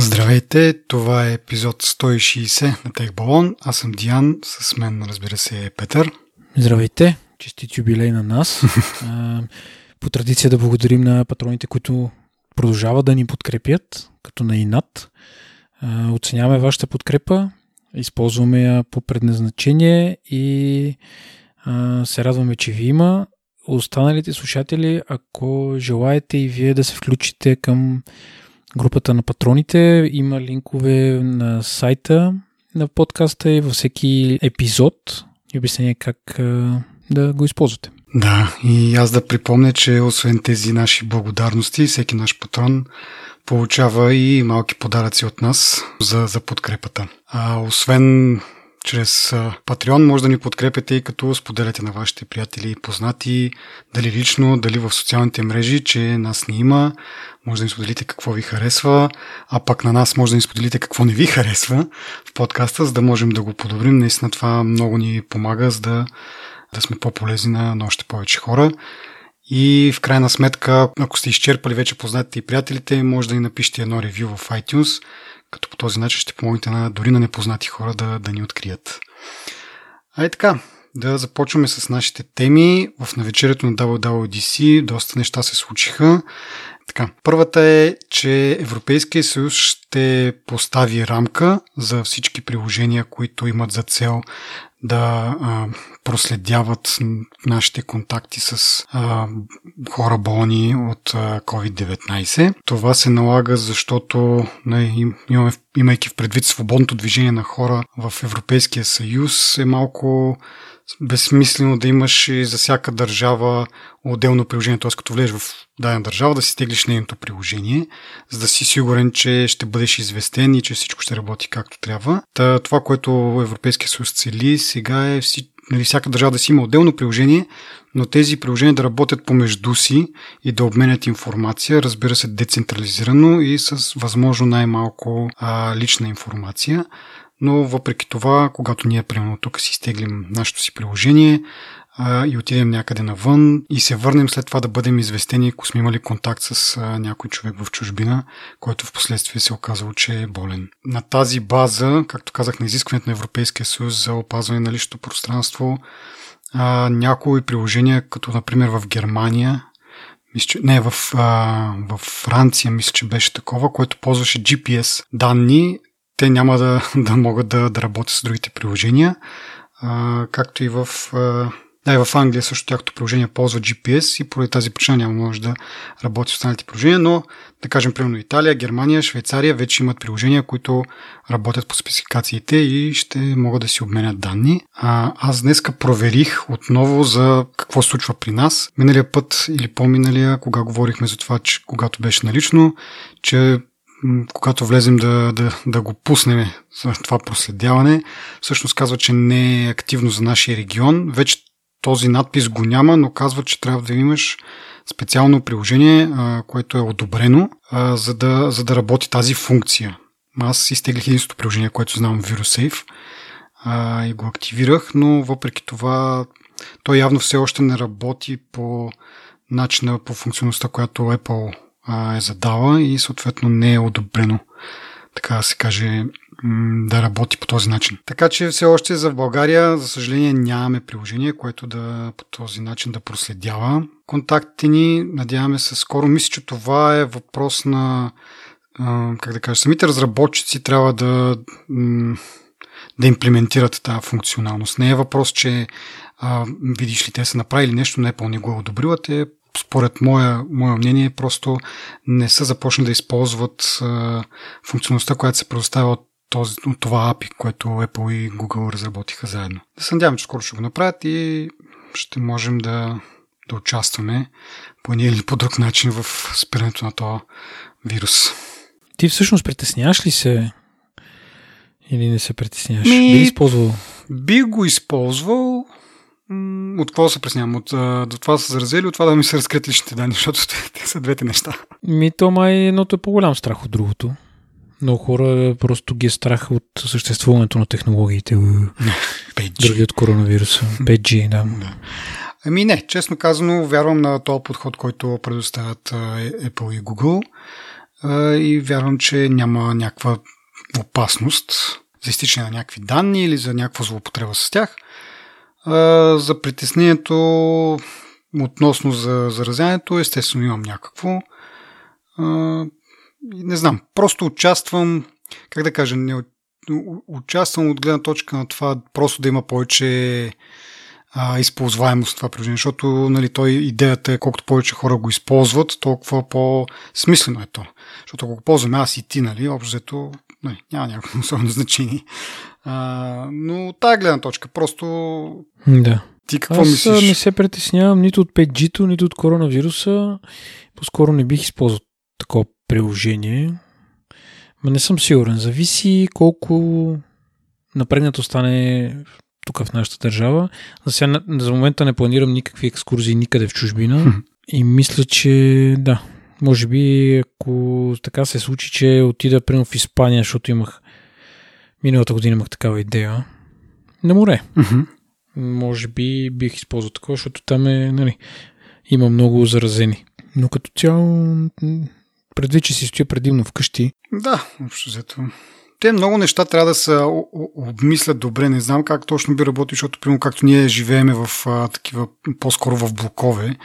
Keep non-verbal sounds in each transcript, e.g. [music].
Здравейте, това е епизод 160 на Тех Балон. Аз съм Диан, с мен разбира се е Петър. Здравейте, честит юбилей на нас. [laughs] По традиция да благодарим на патроните, които продължават да ни подкрепят, като на ИНАТ. Оценяваме вашата подкрепа, използваме я по предназначение и се радваме, че ви има. Останалите слушатели, ако желаете и вие да се включите към групата на патроните. Има линкове на сайта на подкаста и във всеки епизод и обяснение как да го използвате. Да, и аз да припомня, че освен тези наши благодарности, всеки наш патрон получава и малки подаръци от нас за, за подкрепата. А освен чрез Patreon може да ни подкрепяте и като споделяте на вашите приятели и познати, дали лично, дали в социалните мрежи, че нас не има. Може да ни споделите какво ви харесва, а пак на нас може да ни споделите какво не ви харесва в подкаста, за да можем да го подобрим. Наистина това много ни помага, за да, да сме по-полезни на, още повече хора. И в крайна сметка, ако сте изчерпали вече познатите и приятелите, може да ни напишете едно ревю в iTunes – като по този начин ще помогнете на, дори на непознати хора да, да ни открият. А и така, да започваме с нашите теми. В навечерието на WWDC доста неща се случиха. Така, първата е, че Европейския съюз ще постави рамка за всички приложения, които имат за цел да а, проследяват нашите контакти с а, хора болни от а, COVID-19. Това се налага, защото не, имаме, имайки в предвид свободното движение на хора в Европейския съюз, е малко безсмислено да имаш и за всяка държава отделно приложение, т.е. като влезеш в дадена държава, да си теглиш нейното приложение, за да си сигурен, че ще бъдеш известен и че всичко ще работи както трябва. Та, това, което Европейския съюз цели сега е нали, всяка държава да си има отделно приложение, но тези приложения да работят помежду си и да обменят информация, разбира се, децентрализирано и с възможно най-малко а, лична информация но въпреки това, когато ние примерно тук си стеглим нашето си приложение а, и отидем някъде навън и се върнем след това да бъдем известени, ако сме имали контакт с а, някой човек в чужбина, който в последствие се оказал, че е болен. На тази база, както казах, на изискването на Европейския съюз за опазване на личното пространство, а, някои приложения, като например в Германия, мисля, че, не, в, а, в Франция мисля, че беше такова, което ползваше GPS данни те няма да, [laughs] да могат да, да работят с другите приложения, а, както и в, а, да, и в Англия също тяхното приложение ползва GPS и поради тази причина няма може да работи с останалите приложения, но да кажем примерно Италия, Германия, Швейцария вече имат приложения, които работят по спецификациите и ще могат да си обменят данни. А, аз днеска проверих отново за какво случва при нас. Миналия път или по-миналия, кога говорихме за това, че когато беше налично, че когато влезем да, да, да го пуснем това проследяване, всъщност казва, че не е активно за нашия регион. Вече този надпис го няма, но казва, че трябва да имаш специално приложение, което е одобрено, за, да, за да работи тази функция. Аз изтеглих единството приложение, което знам VirusSafe и го активирах, но въпреки това той явно все още не работи по начина, по функционалността, която Apple е задала и съответно не е одобрено, така да се каже, да работи по този начин. Така че все още за България, за съжаление, нямаме приложение, което да по този начин да проследява контактите ни. Надяваме се скоро. Мисля, че това е въпрос на как да кажа, самите разработчици трябва да, да имплементират тази функционалност. Не е въпрос, че видиш ли те са направили нещо, не е го е одобрила, те според моя, моя мнение, просто не са започнали да използват а, функционалността, която се предоставя от, този, от това API, което Apple и Google разработиха заедно. Да се надявам, че скоро ще го направят и ще можем да, да участваме по един или по друг начин в спирането на този вирус. Ти всъщност притесняваш ли се или не се притесняваш? Ми, Би използвал? Би го използвал, от какво се преснявам? От, до това са заразели, от това да ми се разкрият личните данни, [laughs] защото те са двете неща. Ми, то май едното е по-голям страх от другото. Много хора просто ги е страх от съществуването на технологиите. [laughs] 5G. Други от коронавируса. 5G, да. да. Ами не, честно казано, вярвам на този подход, който предоставят Apple и Google. и вярвам, че няма някаква опасност за изтичане на някакви данни или за някаква злоупотреба с тях. За притеснението относно за заразяването, естествено имам някакво. Не знам, просто участвам, как да кажа, не, участвам от гледна точка на това просто да има повече а, използваемост това приложение, защото нали, той идеята е колкото повече хора го използват, толкова по-смислено е то. Защото ако го ползваме аз и ти, нали, общо нали, няма някакво [laughs] особено значение. А, но тази гледна точка, просто... Да. Ти какво Аз мислиш? не се притеснявам нито от 5G-то, нито от коронавируса. По-скоро не бих използвал такова приложение. Ма не съм сигурен. Зависи колко напрегнато стане тук в нашата държава. За, сега, за момента не планирам никакви екскурзии никъде в чужбина. [laughs] И мисля, че да, може би ако така се случи, че отида примерно в Испания, защото имах миналата година имах такава идея. На море. Mm-hmm. Може би бих използвал такова, защото там е, нали, има много заразени. Но като цяло, предвид, че си стоя предимно вкъщи. Да, общо взето те много неща трябва да се обмислят добре. Не знам как точно би работил, защото, примерно, както ние живееме в а, такива, по-скоро в блокове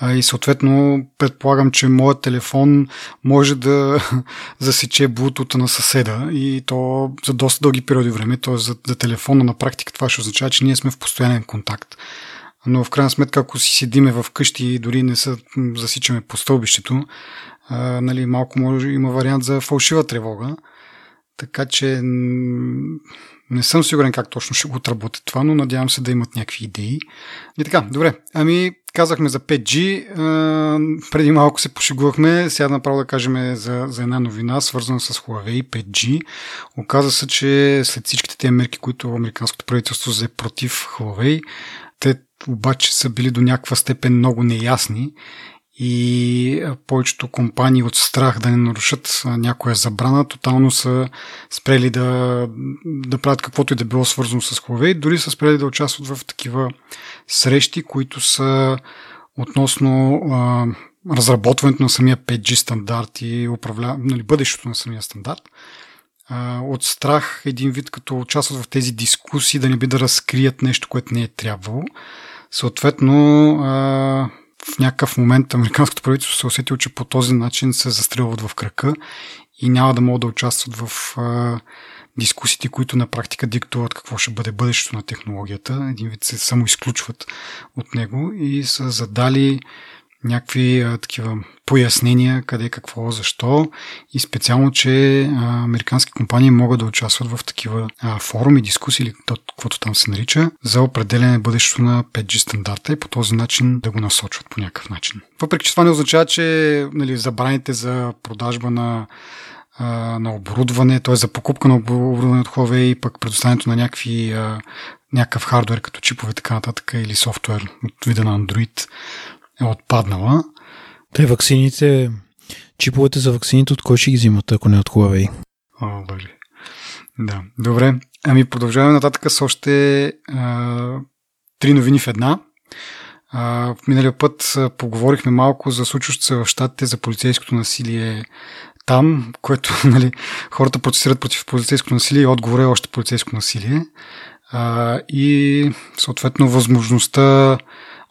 а, и съответно предполагам, че моят телефон може да [laughs] засече блутута на съседа и то за доста дълги периоди време, т.е. За, за телефона на практика това ще означава, че ние сме в постоянен контакт. Но в крайна сметка, ако си седиме в къщи и дори не се засичаме по стълбището, а, нали, малко може има вариант за фалшива тревога. Така че не съм сигурен как точно ще го отработят това, но надявам се да имат някакви идеи. И така, добре. Ами, казахме за 5G. преди малко се пошегувахме. Сега направо да кажем за, за една новина, свързана с Huawei 5G. Оказа се, че след всичките тези мерки, които американското правителство взе против Huawei, те обаче са били до някаква степен много неясни и повечето компании от страх да не нарушат някоя забрана, тотално са спрели да, да правят каквото и да било свързано с Huawei, дори са спрели да участват в такива срещи, които са относно а, разработването на самия 5G стандарт и управля... нали, бъдещето на самия стандарт. А, от страх един вид като участват в тези дискусии да не би да разкрият нещо, което не е трябвало. Съответно, а, в някакъв момент американското правителство се усетило, че по този начин се застрелват в крака и няма да могат да участват в а, дискусиите, които на практика диктуват какво ще бъде бъдещето на технологията. Един вид се само изключват от него и са задали някакви а, такива пояснения къде, какво, защо и специално, че а, американски компании могат да участват в такива а, форуми, дискусии или каквото там се нарича, за определене бъдещето на 5G стандарта и по този начин да го насочват по някакъв начин. Въпреки, че това не означава, че нали, забраните за продажба на на оборудване, т.е. за покупка на оборудване от Huawei и пък предоставянето на някакви, някакъв хардвер като чипове така нататък или софтуер от вида на Android е отпаднала. Те ваксините, чиповете за ваксините, от кой ще ги взимат, ако не от Huawei? О, бъде. Да, добре. Ами продължаваме нататък с още а, три новини в една. А, в миналия път поговорихме малко за случващото се в щатите за полицейското насилие там, което [laughs] нали, хората протестират против полицейското насилие и отговор е още полицейско насилие. А, и съответно възможността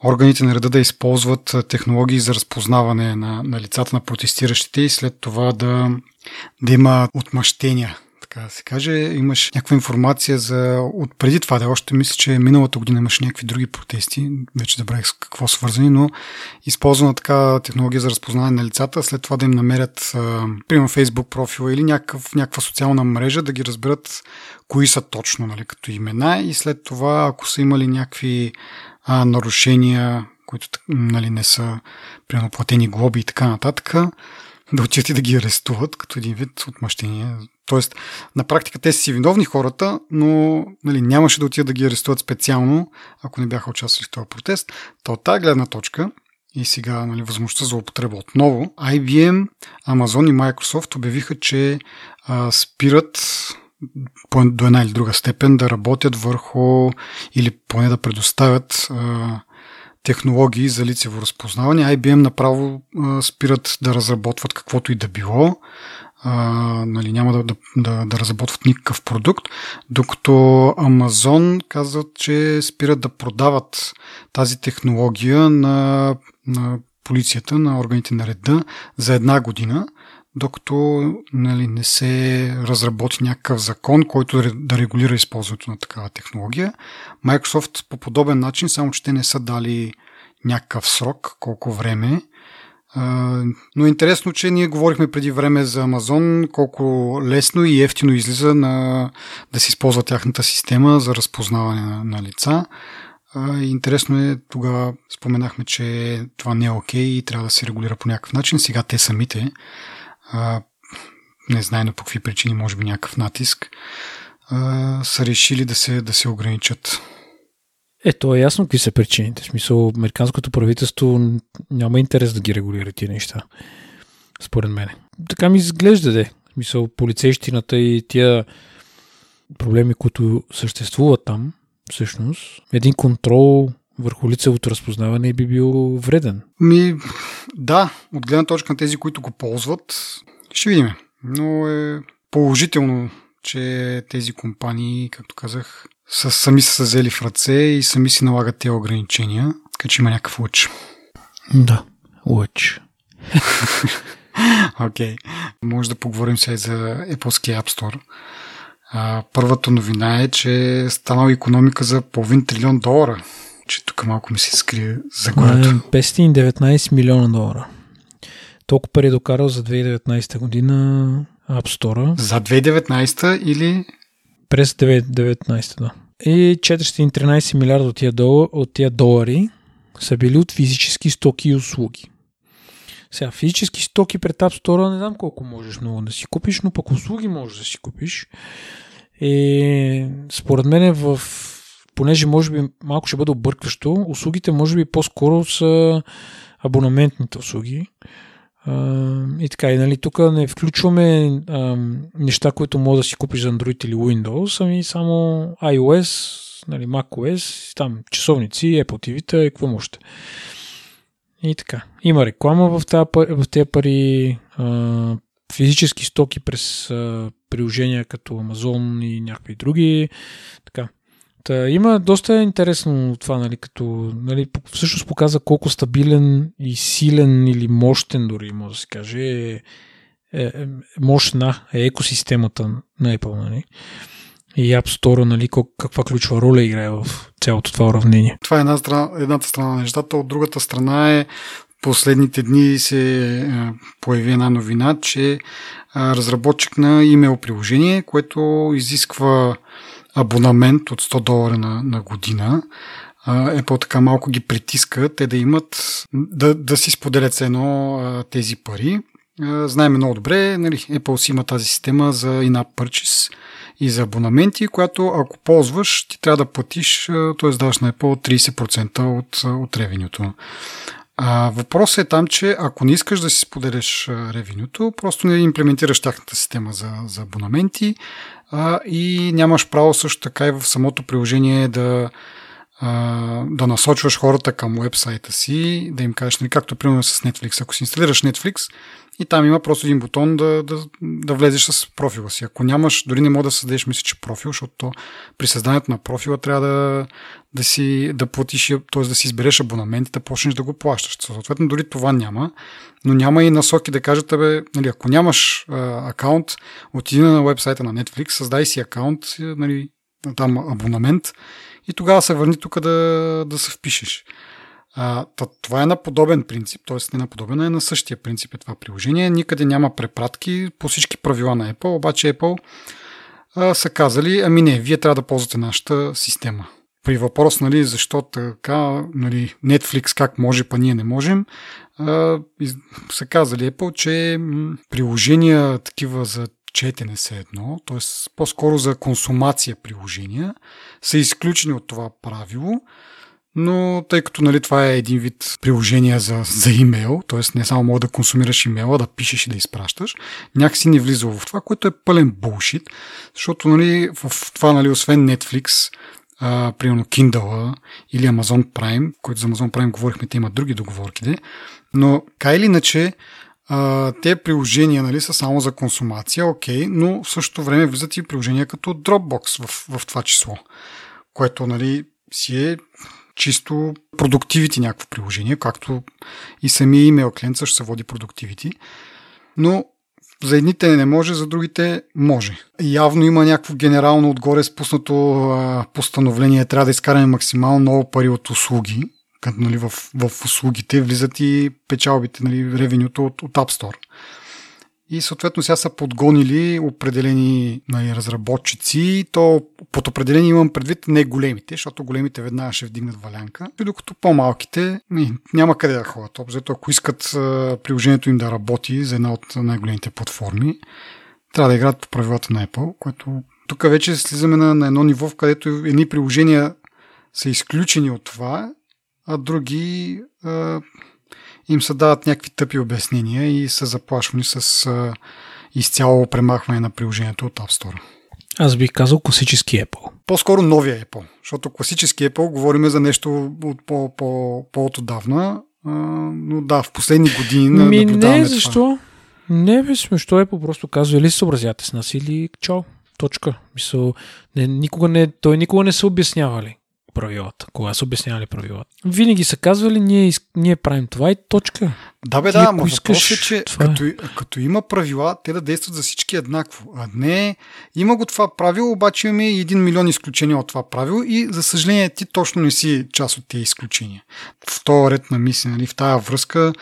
органите на реда да използват технологии за разпознаване на, на лицата на протестиращите и след това да, да има отмъщения така да се каже. Имаш някаква информация за от преди това, да още мисля, че миналата година имаше някакви други протести, вече забравих с какво свързани, но използвана така технология за разпознаване на лицата, след това да им намерят, примерно Facebook профила или някакъв, някаква социална мрежа, да ги разберат кои са точно, нали, като имена и след това, ако са имали някакви а, нарушения, които нали, не са примерно платени глоби и така нататък, да отидат и да ги арестуват като един вид отмъщение. Тоест, на практика те са си виновни хората, но нали, нямаше да отидат да ги арестуват специално, ако не бяха участвали в този протест. То от тази гледна точка и сега нали, възможността за употреба отново, IBM, Amazon и Microsoft обявиха, че а, спират до една или друга степен да работят върху или поне да предоставят а, технологии за лицево разпознаване. IBM направо а, спират да разработват каквото и да било. А, нали, няма да, да, да, да разработват никакъв продукт, докато Amazon казват, че спират да продават тази технология на, на полицията, на органите на реда за една година, докато нали, не се разработи някакъв закон, който да регулира използването на такава технология. Microsoft по подобен начин, само че те не са дали някакъв срок, колко време. Но е интересно, че ние говорихме преди време за Амазон, колко лесно и ефтино излиза на, да се използва тяхната система за разпознаване на, на лица. Интересно е, тогава споменахме, че това не е окей и трябва да се регулира по някакъв начин. Сега те самите а, не знае на по какви причини, може би някакъв натиск, а, са решили да се, да се ограничат. Е, то е ясно какви са причините. В смисъл, американското правителство няма интерес да ги регулира тия неща. Според мен. Така ми изглежда, де. В смисъл, полицейщината и тия проблеми, които съществуват там, всъщност, един контрол върху лицевото разпознаване би бил вреден. Ми, да, от гледна точка на тези, които го ползват, ще видим. Но е положително, че тези компании, както казах, са, сами са взели в ръце и сами си налагат тези ограничения, така че има някакъв лъч. Да, лъч. [laughs] Окей. okay. Може да поговорим сега и за Apple App Store. А, първата новина е, че е станала економика за половин трилион долара че тук малко ми се скрие за горето. 519 милиона долара. Толкова пари е докарал за 2019 година App Store. За 2019 или? През 2019, да. И 413 милиарда от тия, дол... от тия долари са били от физически стоки и услуги. Сега, физически стоки пред App Store не знам колко можеш много да си купиш, но пък услуги можеш да си купиш. И според мен в понеже може би малко ще бъде объркващо, услугите може би по-скоро са абонаментните услуги. И така, и нали, тук не включваме неща, които може да си купиш за Android или Windows, ами само iOS, нали, macOS, там часовници, Apple TV-та и какво можете. И така. Има реклама в, тази, в тези пари, физически стоки през приложения като Amazon и някакви други. Така. Та, има доста интересно това, нали, като нали, всъщност показва колко стабилен и силен или мощен дори, може да се каже, е, е, е мощна е екосистемата на Apple. Нали. И App Store, нали, каква ключова роля играе в цялото това уравнение. Това е една страна, едната страна на нещата. От другата страна е последните дни се е, появи една новина, че разработчик на имейл приложение, което изисква абонамент от 100 долара на, на година. Apple така малко ги притиска те да имат, да, да си споделят едно тези пари. Знаеме много добре, нали, Apple си има тази система за in-app purchase и за абонаменти, която ако ползваш, ти трябва да платиш, т.е. даваш на Apple 30% от, от ревенюто. Въпросът е там, че ако не искаш да си споделяш ревенюто, просто не имплементираш тяхната система за, за абонаменти, а, и нямаш право също така и в самото приложение да, а, да насочваш хората към вебсайта си, да им кажеш, нали, както примерно с Netflix. Ако си инсталираш Netflix и там има просто един бутон да, да, да влезеш с профила си. Ако нямаш, дори не мога да създадеш, мисля, че профил, защото то, при създанието на профила трябва да, да си да платиш, т.е. да си избереш абонамент и да почнеш да го плащаш. Съответно, дори това няма, но няма и насоки да кажат, бе, нали, ако нямаш а, акаунт, отиди на вебсайта на Netflix, създай си акаунт, нали, там абонамент и тогава се върни тук да, да се впишеш. А, това е на подобен принцип, т.е. не на подобен, а е на същия принцип е това приложение. Никъде няма препратки по всички правила на Apple, обаче Apple а, са казали, ами не, вие трябва да ползвате нашата система. При въпрос, нали, защо така, нали, Netflix как може, па ние не можем, а, са казали Apple, че приложения такива за четене се едно, т.е. по-скоро за консумация приложения, са изключени от това правило, но тъй като нали, това е един вид приложение за, за имейл, т.е. не само мога да консумираш имейла, да пишеш и да изпращаш, някакси не влиза в това, което е пълен булшит, защото нали, в това, нали, освен Netflix, а, примерно Kindle или Amazon Prime, който за Amazon Prime говорихме, те имат други договорки, но кай или иначе а, те приложения нали, са само за консумация, окей, но в същото време влизат и приложения като Dropbox в, в това число, което нали, си е чисто продуктивити някакво приложение, както и самия имейл клиент също се води продуктивити. Но за едните не може, за другите може. Явно има някакво генерално отгоре спуснато постановление. Трябва да изкараме максимално много пари от услуги. Като нали, в, в услугите влизат и печалбите, нали, ревенюто от, от App Store. И съответно сега са подгонили определени нали, разработчици. То под определени имам предвид не големите, защото големите веднага ще вдигнат валянка. И докато по-малките ми, няма къде да ходят. Обзето, ако искат приложението им да работи за една от най-големите платформи, трябва да играят по правилата на Apple, което тук вече слизаме на, на едно ниво, в където едни приложения са изключени от това, а други а, им се дават някакви тъпи обяснения и са заплашвани с а, изцяло премахване на приложението от App Store. Аз бих казал класически Apple. По-скоро новия Apple, защото класически Apple говорим за нещо от по, по, по-отдавна, но да, в последни години Ми не, защо? Това. Не, бе, защо Apple просто казва или съобразяте с нас или чао. Точка. Мисъл, не, никога не, той никога не се обяснява ли правилата, кога са обяснявали правилата. Винаги са казвали, ние, ние правим това и точка. Да, бе, да, но въпрос е, че това като, е. като има правила, те да действат за всички еднакво. А не, има го това правило, обаче имаме и един милион изключения от това правило и за съжаление ти точно не си част от тези изключения. В този ред на мисли, нали, в тая връзка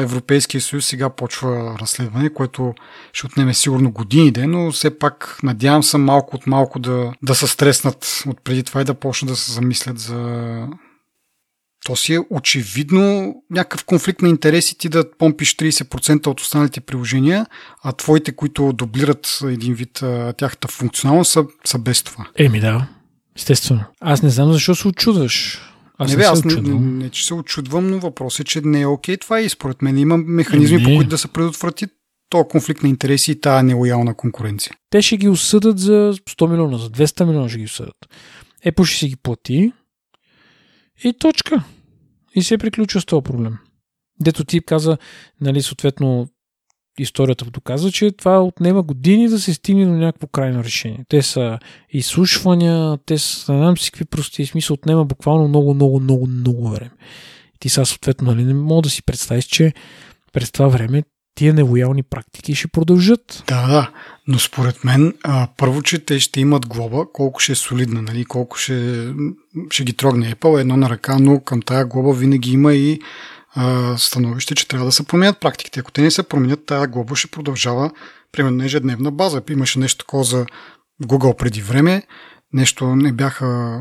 Европейския съюз сега почва разследване, което ще отнеме сигурно години ден, но все пак надявам се малко от малко да, да се стреснат от преди това и да почнат да се замислят за то си е очевидно някакъв конфликт на интереси ти да помпиш 30% от останалите приложения, а твоите, които дублират един вид тяхната функционалност, са, са без това. Еми да, естествено. Аз не знам защо се очудваш. Аз не, бе, аз не, не, не, че се очудвам, но въпрос е, че не е окей това и според мен има механизми, не. по които да се предотврати то конфликт на интереси и тая нелоялна конкуренция. Те ще ги осъдат за 100 милиона, за 200 милиона ще ги осъдат. Apple ще си ги плати и точка. И се приключва с този проблем. Дето ти каза, нали, съответно, историята доказва, че това отнема години да се стигне до някакво крайно решение. Те са изслушвания, те са, не знам си какви прости смисъл, отнема буквално много, много, много, много време. Ти сега съответно нали, не мога да си представиш, че през това време тия нелоялни практики ще продължат. Да, да, но според мен а, първо, че те ще имат глоба, колко ще е солидна, нали, колко ще, ще ги трогне Apple, едно на ръка, но към тая глоба винаги има и а, становище, че трябва да се променят практиките. Ако те не се променят, тая глоба ще продължава примерно на ежедневна база. Имаше нещо такова за Google преди време, нещо не бяха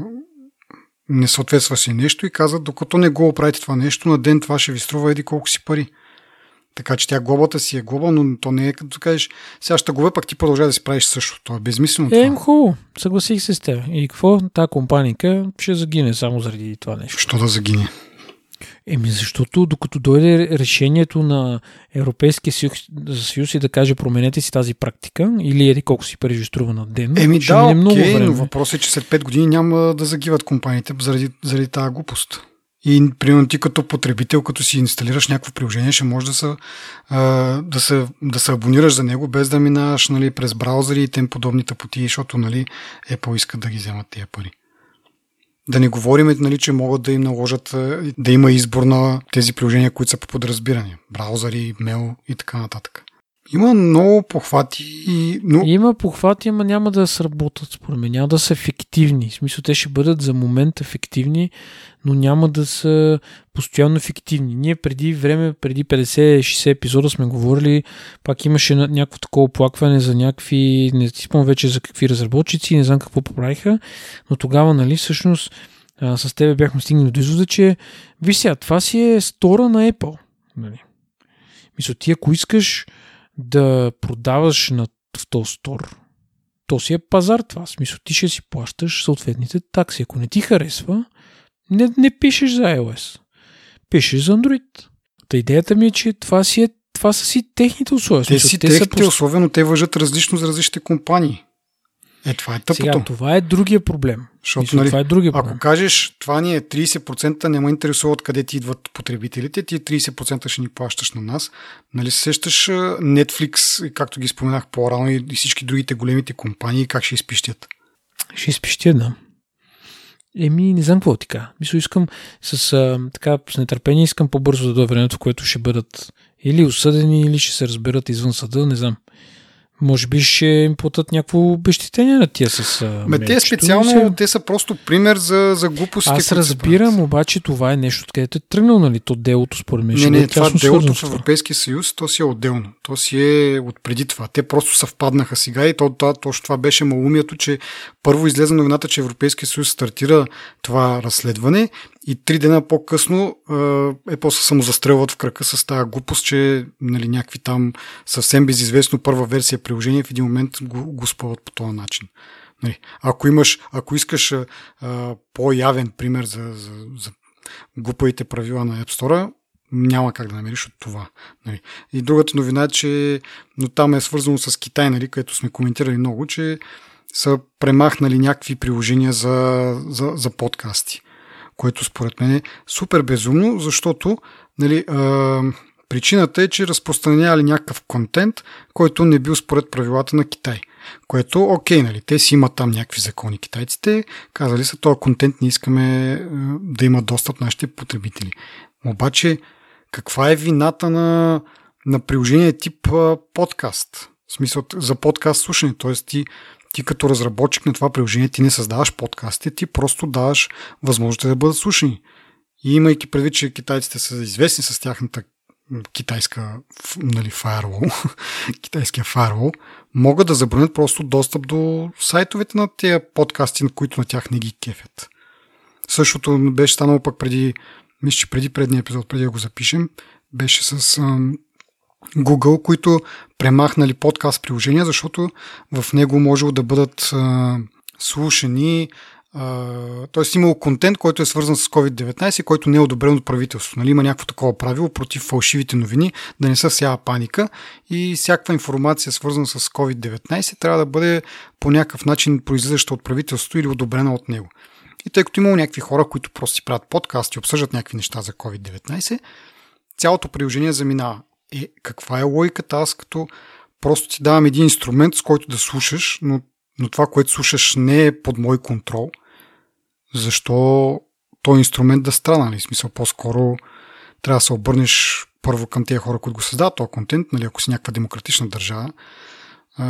не съответстваше нещо и казват, докато не го оправите това нещо, на ден това ще ви струва еди колко си пари. Така че тя глобата си е глоба, но то не е като кажеш, сега ще глоба, пък ти продължава да си правиш също. То е безмислено. Е, хубаво. Съгласих се с теб. И какво? Та компаника ще загине само заради това нещо. Що да загине? Еми, защото докато дойде решението на Европейския съюз, и да каже променете си тази практика, или еди колко си пари струва на ден, Еми, ще да, окей, много време. но въпросът е, че след 5 години няма да загиват компаниите заради, заради тази глупост. И, примерно, ти като потребител, като си инсталираш някакво приложение, ще може да се, да се, да се абонираш за него, без да минаш нали, през браузъри и тем подобни тъпоти, защото нали, Apple искат да ги вземат тия пари. Да не говорим, нали, че могат да им наложат да има избор на тези приложения, които са по подразбиране. Браузъри, мейл и така нататък. Има много похвати. Но... Има похвати, ама няма да сработят, според мен. Няма да са ефективни. В смисъл, те ще бъдат за момент ефективни, но няма да са постоянно ефективни. Ние преди време, преди 50-60 епизода сме говорили, пак имаше някакво такова оплакване за някакви, не спомням вече за какви разработчици, не знам какво поправиха, но тогава, нали, всъщност а, с тебе бяхме стигнали до извода, че виж сега, това си е стора на Apple. Нали. Мисля, ти ако искаш да продаваш на, в този стор, то си е пазар това. В смисъл, ти ще си плащаш съответните такси. Ако не ти харесва, не, не пишеш за iOS. Пишеш за Android. Та идеята ми е, че това, си е, това са си техните условия. Те си те техните са условия, но те въжат различно за различните компании. Е, това е тъпото. Сега, това е другия проблем. Защото, Мисля, нали, това е другия проблем. Ако кажеш, това ни е 30%, не ме интересува откъде ти идват потребителите, ти 30% ще ни плащаш на нас. Нали се сещаш Netflix, както ги споменах по-рано и всички другите големите компании, как ще изпищят? Ще изпищя, да. Еми, не знам какво ти кажа. Мисля, искам с, а, така, с нетърпение, искам по-бързо да дойде времето, в което ще бъдат или осъдени, или ще се разберат извън съда, не знам. Може би ще им платят някакво обещетение на тия с Ме, те специално, Сега- те са просто пример за, за глупостите. Аз се разбирам, правят. обаче това е нещо, където е тръгнал, нали, то делото според мен. Не, не, бъде това делото в това. Европейския съюз, то си е отделно. То си е от преди това. Те просто съвпаднаха сега и то, то, точно това беше малумието, че първо излезе новината, че Европейския съюз стартира това разследване и три дена по-късно е, се самозастрелват в кръка с тази глупост, че нали, някакви там съвсем безизвестно първа версия приложение в един момент го, го спъват по този начин. Нали, ако, имаш, ако искаш а, по-явен пример за, за, за глупавите правила на App Store, няма как да намериш от това. Нали. И другата новина е, че но там е свързано с Китай, нали, където сме коментирали много, че са премахнали някакви приложения за, за, за подкасти, което според мен е супер безумно, защото нали, а, причината е, че разпространявали някакъв контент, който не бил според правилата на Китай. Което, окей, нали, те си имат там някакви закони китайците, казали са, този контент не искаме е, да има достъп нашите потребители. Обаче, каква е вината на, на приложение тип а, подкаст? В смисъл за подкаст слушане, т.е. ти, ти като разработчик на това приложение, ти не създаваш подкасти, ти просто даваш възможност да бъдат слушани. И имайки предвид, че китайците са известни с тяхната китайска нали, firewall, [laughs] китайския firewall, могат да забранят просто достъп до сайтовете на тези подкасти, на които на тях не ги кефят. Същото беше станало пък преди, мисля, че преди предния епизод, преди да го запишем, беше с ам, Google, които премахнали подкаст приложения, защото в него можело да бъдат а, слушани т.е. имало контент, който е свързан с COVID-19, който не е одобрен от правителството. Нали? Има някакво такова правило против фалшивите новини, да не се сява паника и всякаква информация свързана с COVID-19 трябва да бъде по някакъв начин произлизаща от правителството или одобрена от него. И тъй като имало някакви хора, които просто си правят подкасти и обсъждат някакви неща за COVID-19, цялото приложение заминава. Е, каква е логиката? Аз като просто ти давам един инструмент, с който да слушаш, но, но това, което слушаш, не е под мой контрол. Защо този инструмент да страна? Нали? Смисъл, по-скоро трябва да се обърнеш първо към тези хора, които го създават този контент, нали, ако си някаква демократична държава, а,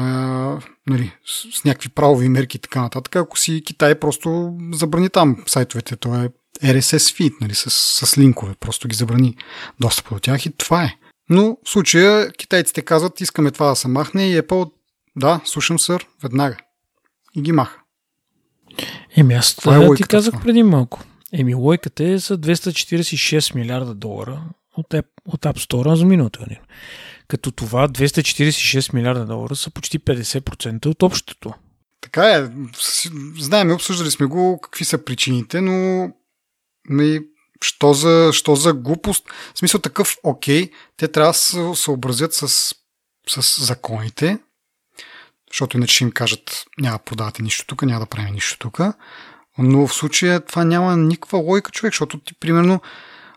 нали, с, с някакви правови мерки и така нататък. Ако си Китай, просто забрани там сайтовете. То е RSS feed, нали, с, с линкове. Просто ги забрани достъп до тях и това е. Но в случая китайците казват, искаме това да се махне и Apple, да, слушам сър, веднага. И ги маха. Еми, аз Това е ти казах това. преди малко. Еми, лойката е за 246 милиарда долара от, App, от App Store за миналата година. Като това 246 милиарда долара са почти 50% от общото. Така е. Знаеме, обсъждали сме го, какви са причините, но ми, що, за, що за глупост? В смисъл такъв, окей, те трябва да се съобразят с, с законите, защото иначе ще им кажат, няма да продавате нищо тук, няма да правим нищо тук. Но в случая това няма никаква логика, човек, защото ти, примерно,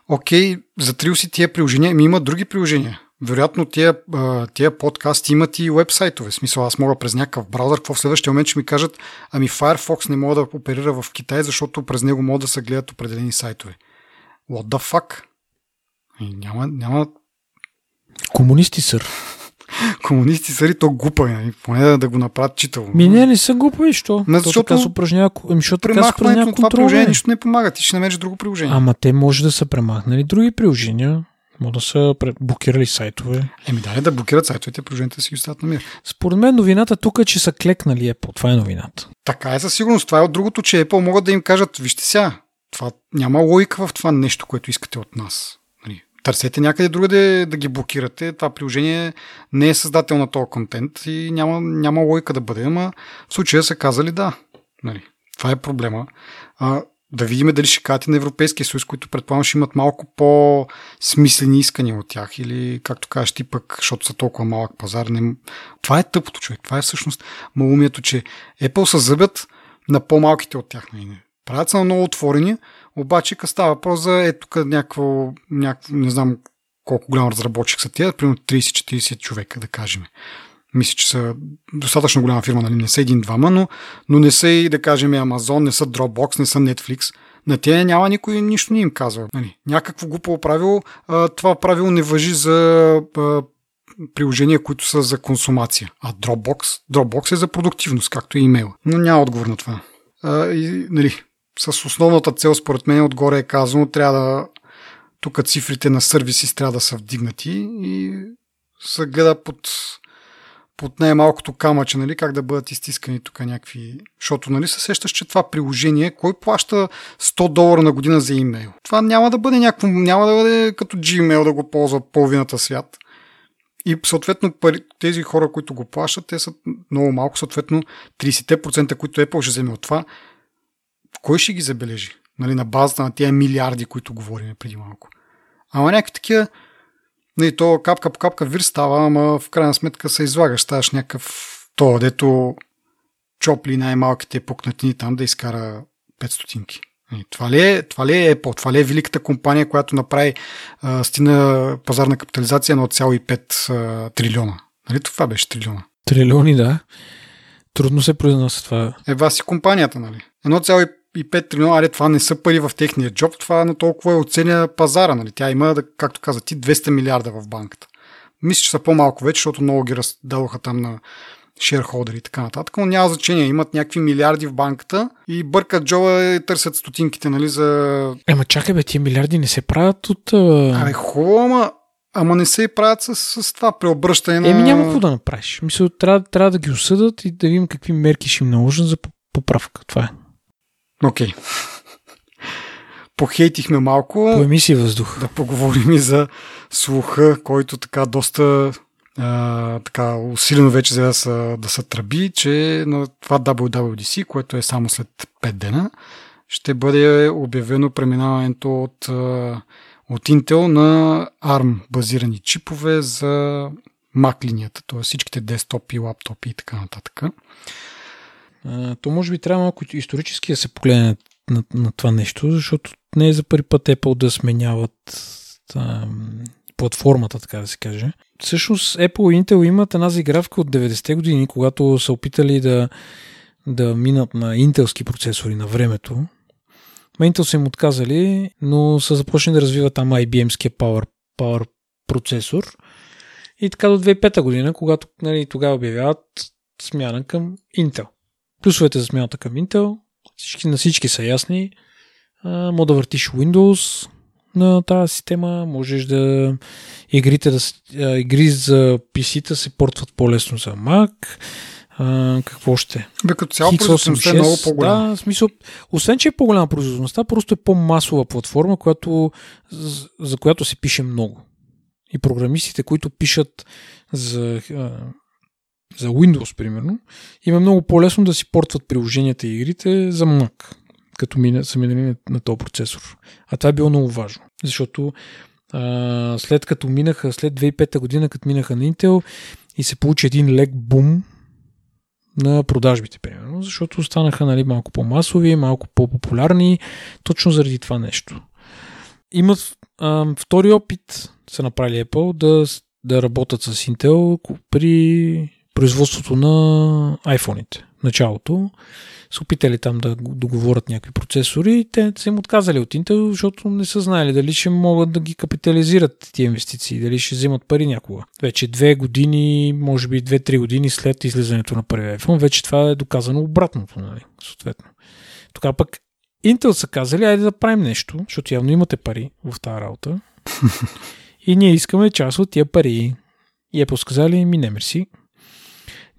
окей, затрил си тия приложения, ми има други приложения. Вероятно тия, тия подкасти имат и вебсайтове. В смисъл, аз мога през някакъв браузър, какво в следващия момент ще ми кажат, ами Firefox не мога да оперира в Китай, защото през него могат да се гледат определени сайтове. What the fuck? И няма, няма Комунисти са. [laughs] комунисти са ли то глупа, нали? поне да, да го направят читаво. Ми не, не са глупави, що? То защото така се упражнява, ами, защото така Премахването упражнява на това приложение бе. нищо не помага. Ти ще намериш друго приложение. Ама те може да са премахнали други приложения. Може да са блокирали сайтове. Еми дали да блокират сайтовете, приложенията си остават на мир. Според мен новината тук е, че са клекнали Apple. Това е новината. Така е със сигурност. Това е от другото, че Apple могат да им кажат, вижте сега, това няма логика в това нещо, което искате от нас. Нали, Търсете някъде другаде да ги блокирате. Това приложение не е създател на този контент и няма, няма логика да бъде, ама в случая са казали да. Нали, това е проблема. А, да видим дали ще кажат на Европейския съюз, които предполагам ще имат малко по-смислени искания от тях или както кажеш ти пък, защото са толкова малък пазар. Не... Това е тъпото човек. Това е всъщност малумието, че Apple са зъбят на по-малките от тях. Нали? Правят са много отворени, обаче като става въпрос за е тук някакво, някакво, не знам колко голям разработчик са тия, примерно 30-40 човека, да кажем. Мисля, че са достатъчно голяма фирма, нали? не са един-двама, но, но не са и, да кажем, Amazon, не са Dropbox, не са Netflix. На тя няма никой нищо не им казва. Нали? Някакво глупо правило. А, това правило не въжи за а, приложения, които са за консумация. А Dropbox, Dropbox е за продуктивност, както и имейл. Но няма отговор на това. А, и, нали, с основната цел, според мен, отгоре е казано, трябва да тук цифрите на сервиси трябва да са вдигнати и се гледа под, под най-малкото камъче, нали, как да бъдат изтискани тук някакви... Защото, нали, се сещаш, че това приложение, кой плаща 100 долара на година за имейл? Това няма да бъде някакво, няма да бъде като Gmail да го ползва половината свят. И съответно тези хора, които го плащат, те са много малко, съответно 30%, които Apple ще вземе от това, кой ще ги забележи? Нали, на базата на тези милиарди, които говорим преди малко. Ама някакви такива, нали, то капка по капка вир става, ама в крайна сметка се излагаш, ставаш някакъв то, дето чопли най-малките пукнатини там да изкара 5 стотинки. Нали, това ли, е, това ли е Apple? Това ли е великата компания, която направи а, стина пазарна капитализация на 1,5 трилиона? Нали това беше трилиона? Трилиони, да. Трудно се произнася това. Ева си компанията, нали? 1,5 и 5 трилиона, аре, това не са пари в техния джоб, това на толкова е оценя пазара. Нали? Тя има, както каза ти, 200 милиарда в банката. Мисля, че са по-малко вече, защото много ги раздадоха там на шерхолдери и така нататък, но няма значение. Имат някакви милиарди в банката и бъркат джоба и търсят стотинките, нали, за... Ема чакай бе, тия милиарди не се правят от... Абе, хубаво, ама, ама не се и правят с, с това преобръщане на... Еми няма какво да направиш. Мисля, трябва, трябва да ги осъдат и да видим какви мерки ще им наложат за поправка. Това е. Окей. Okay. Похейтихме малко. По емисия въздух. Да поговорим и за слуха, който така доста а, така усилено вече за да са, да са тръби, че на това WWDC, което е само след 5 дена, ще бъде обявено преминаването от, от Intel на ARM базирани чипове за Mac линията, т.е. всичките десктопи, лаптопи и така нататък то може би трябва малко исторически да се погледне на, на, на това нещо, защото не е за първи път Apple да сменяват а, платформата, така да се каже. Всъщност Apple и Intel имат една заигравка от 90-те години, когато са опитали да, да минат на интелски процесори на времето. Ма Intel са им отказали, но са започнали да развиват там IBM-ския Power, Power процесор. И така до 2005 година, когато нали, тогава обявяват смяна към Intel. Плюсовете за смяната към Intel, всички, на всички са ясни. Мога да въртиш Windows на тази система, можеш да игрите да, игри за PC-та се портват по-лесно за Mac. А, какво ще? Бе, като цяло производителността е много по-голяма. Да, смисъл, освен, че е по-голяма производителността, просто е по-масова платформа, която, за която се пише много. И програмистите, които пишат за за Windows, примерно, им е много по-лесно да си портват приложенията и игрите за Mac, като мина, са минали на, този процесор. А това е било много важно, защото а, след като минаха, след 2005 година, като минаха на Intel и се получи един лек бум на продажбите, примерно, защото останаха нали, малко по-масови, малко по-популярни, точно заради това нещо. Имат а, втори опит, са направили Apple, да, да работят с Intel при производството на iPhone-ите. Началото са опитали там да договорят някакви процесори и те са им отказали от Intel, защото не са знаели дали ще могат да ги капитализират тия инвестиции, дали ще вземат пари някога. Вече две години, може би две-три години след излизането на първия iPhone, вече това е доказано обратното, нали? Съответно. Тогава пък Intel са казали, айде да правим нещо, защото явно имате пари в тази работа. [laughs] и ние искаме част от тия пари. И е сказали, ми не мерси,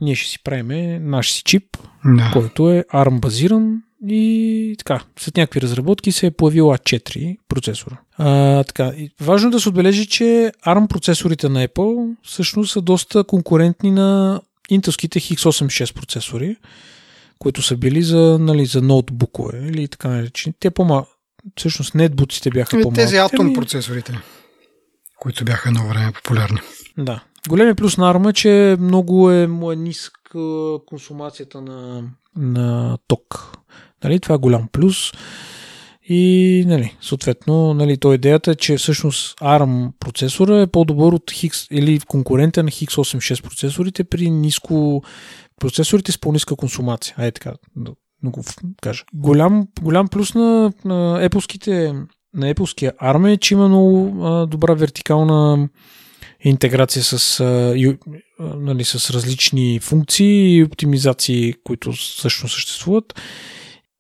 ние ще си правим наш си чип, да. който е ARM базиран и така, след някакви разработки се е появил A4 процесора. А, така, важно е да се отбележи, че ARM процесорите на Apple всъщност са доста конкурентни на интелските X86 процесори, които са били за, нали, за ноутбукове или така наречени. Те по Всъщност нетбуците бяха по-малки. Тези атом процесорите, които бяха едно време популярни. Да. Големият плюс на ARM е, че много е, му е ниска консумацията на, на ток. Нали, това е голям плюс. И, нали, съответно, нали, то идеята е, че всъщност ARM процесора е по-добър от Higgs или конкурента на X86 процесорите при ниско процесорите с по-ниска консумация. Ай така, да, го кажа. Голям, голям плюс на, на Apple на Apple ARM е, че има много а, добра вертикална интеграция с, а, нали, с различни функции и оптимизации, които също съществуват,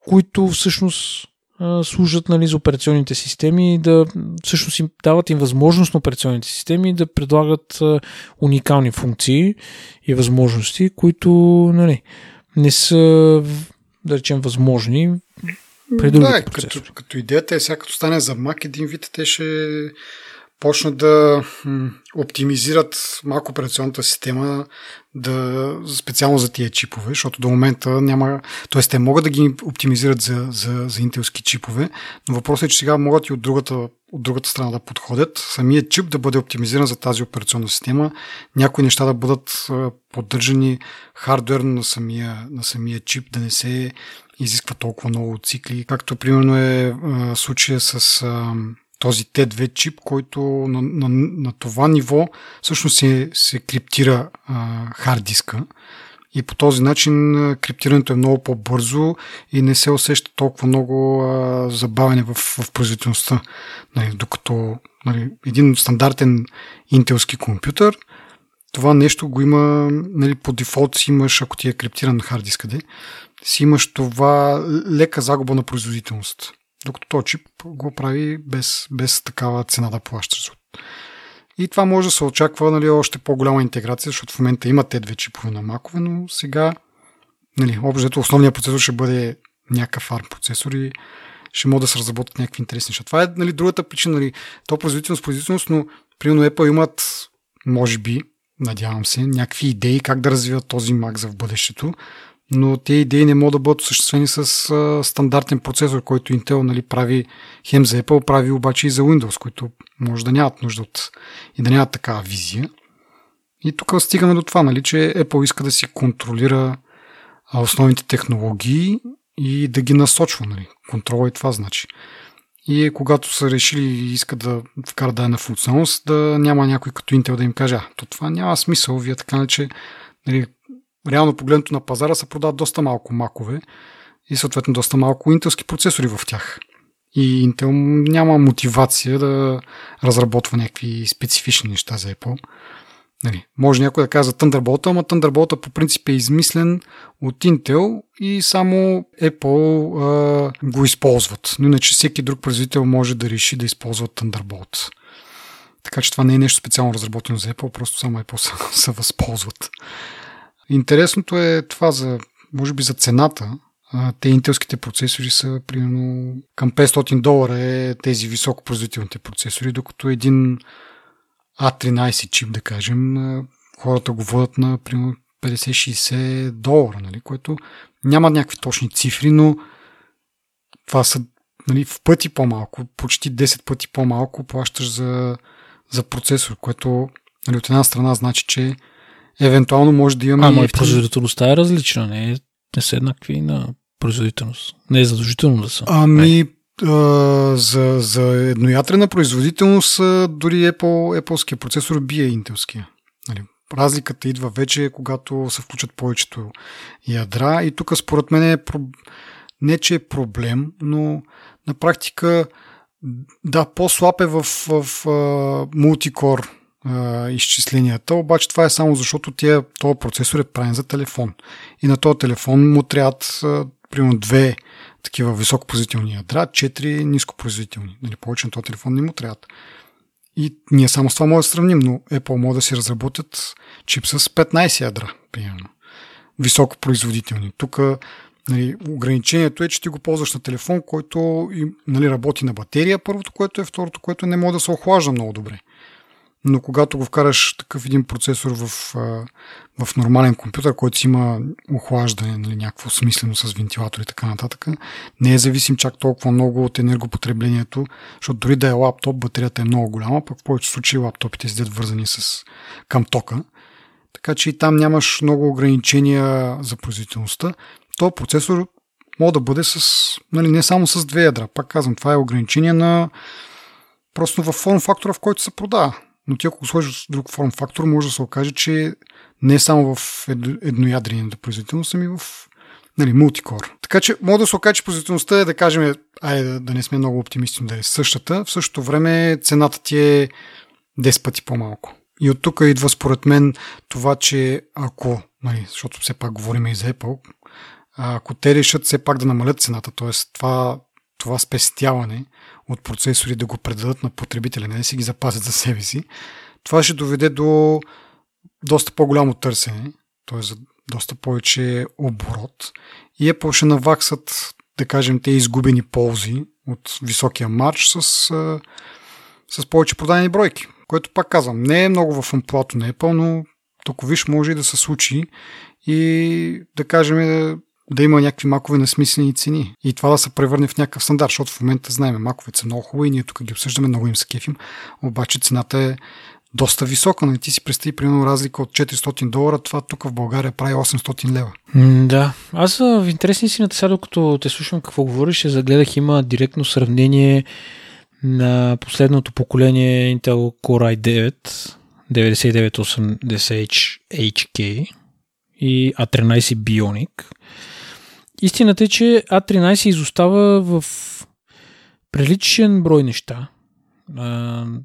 които всъщност служат нали, за операционните системи, да всъщност им дават им възможност на операционните системи да предлагат уникални функции и възможности, които нали, не са, да речем, възможни при другите да, процесори. Като, като идеята е сега като стане за Mac, един вид те ще почнат да оптимизират малко операционната система да, специално за тия чипове, защото до момента няма, т.е. те могат да ги оптимизират за, за, за интелски чипове, но въпросът е, че сега могат и от другата, от другата страна да подходят, самият чип да бъде оптимизиран за тази операционна система, някои неща да бъдат поддържани хардуерно на самия, на самия чип, да не се изисква толкова много цикли, както примерно е а, случая с а, този T2 чип, който на, на, на това ниво всъщност се, се криптира а, хард диска и по този начин криптирането е много по-бързо и не се усеща толкова много а, забавяне в, в производителността. Нали, докато нали, един стандартен интелски компютър, това нещо го има, нали, по дефолт си имаш, ако ти е криптиран хард диска, си имаш това лека загуба на производителност. Докато този чип го прави без, без такава цена да плащаш. И това може да се очаква нали, още по-голяма интеграция, защото в момента има те две чипове на макове, но сега нали, общо основният процесор ще бъде някакъв ARM процесор и ще могат да се разработят някакви интересни неща. Това е нали, другата причина. Нали, то производителност, производителност, но примерно Apple имат, може би, надявам се, някакви идеи как да развиват този Mac за в бъдещето, но тези идеи не могат да бъдат осъществени с а, стандартен процесор, който Intel нали, прави хем за Apple, прави обаче и за Windows, които може да нямат нужда от и да нямат такава визия. И тук стигаме до това, нали, че Apple иска да си контролира основните технологии и да ги насочва. Нали. Контрола и това значи. И е, когато са решили и искат да вкарат дадена функционалност, да няма някой като Intel да им каже, а, то това няма смисъл, вие така че нали, реално погледнато на пазара се продават доста малко макове и съответно доста малко интелски процесори в тях. И Intel няма мотивация да разработва някакви специфични неща за Apple. Нали, може някой да каже за Thunderbolt, ама Thunderbolt по принцип е измислен от Intel и само Apple а, го използват. Но иначе всеки друг производител може да реши да използва Thunderbolt. Така че това не е нещо специално разработено за Apple, просто само Apple се, [laughs] се възползват. Интересното е това за, може би за цената. Те интелските процесори са примерно към 500 долара е тези високопроизводителните процесори, докато един A13 чип, да кажем, хората го водят на примерно 50-60 долара, нали, което няма някакви точни цифри, но това са нали, в пъти по-малко, почти 10 пъти по-малко плащаш за, за процесор, което нали, от една страна значи, че Евентуално може да имаме. Ама и производителността е различна, не, е, не са еднакви на производителност. Не е задължително да са. Ами, а, за, за едноятрена производителност дори Apple, Apple процесор бие интелския. Нали, разликата идва вече, когато се включат повечето ядра. И тук според мен е не, че е проблем, но на практика да, по-слаб е в, в, в мултикор а, изчисленията, обаче това е само защото тия, този процесор е правен за телефон. И на този телефон му трябват примерно две такива високопроизводителни ядра, четири нископроизводителни. Нали, повече на този телефон не му трябват. И ние само с това може да сравним, но Apple може да си разработят чип с 15 ядра, примерно. Високопроизводителни. Тук нали, ограничението е, че ти го ползваш на телефон, който нали, работи на батерия, първото, което е, второто, което не може да се охлажда много добре. Но когато го вкараш такъв един процесор в, в нормален компютър, който си има охлаждане, нали, някакво смислено с вентилатор и така нататък, не е зависим чак толкова много от енергопотреблението, защото дори да е лаптоп, батерията е много голяма, пък в повече случаи лаптопите седят вързани с, към тока. Така че и там нямаш много ограничения за производителността. То процесор може да бъде с, нали, не само с две ядра. Пак казвам, това е ограничение на просто в форм фактора, в който се продава. Но ти ако го сложиш друг форм фактор, може да се окаже, че не е само в едноядрената производителност, ами в нали, мултикор. Така че може да се окаже, че производителността е да кажем, айде да, не сме много оптимисти, да е същата. В същото време цената ти е 10 пъти по-малко. И от тук идва според мен това, че ако, нали, защото все пак говорим и за Apple, ако те решат все пак да намалят цената, т.е. това, това спестяване от процесори да го предадат на потребителя, не да си ги запазят за себе си, това ще доведе до доста по-голямо търсене, т.е. за доста повече оборот и Apple ще наваксат, да кажем, те изгубени ползи от високия марш с, с повече продадени бройки. Което пак казвам, не е много в амплуато на Apple, но тук виж може и да се случи и да кажем да има някакви макове на смислени цени и това да се превърне в някакъв стандарт, защото в момента знаем, макове са много хубави ние тук ги обсъждаме, много им се кефим, обаче цената е доста висока. Нали? ти си представи, примерно, разлика от 400 долара, това тук в България прави 800 лева. да. Аз в интересни си на сега, докато те слушам какво говориш, загледах, има директно сравнение на последното поколение Intel Core i9 9980HK и A13 Bionic. Истината е, че A13 изостава в приличен брой неща,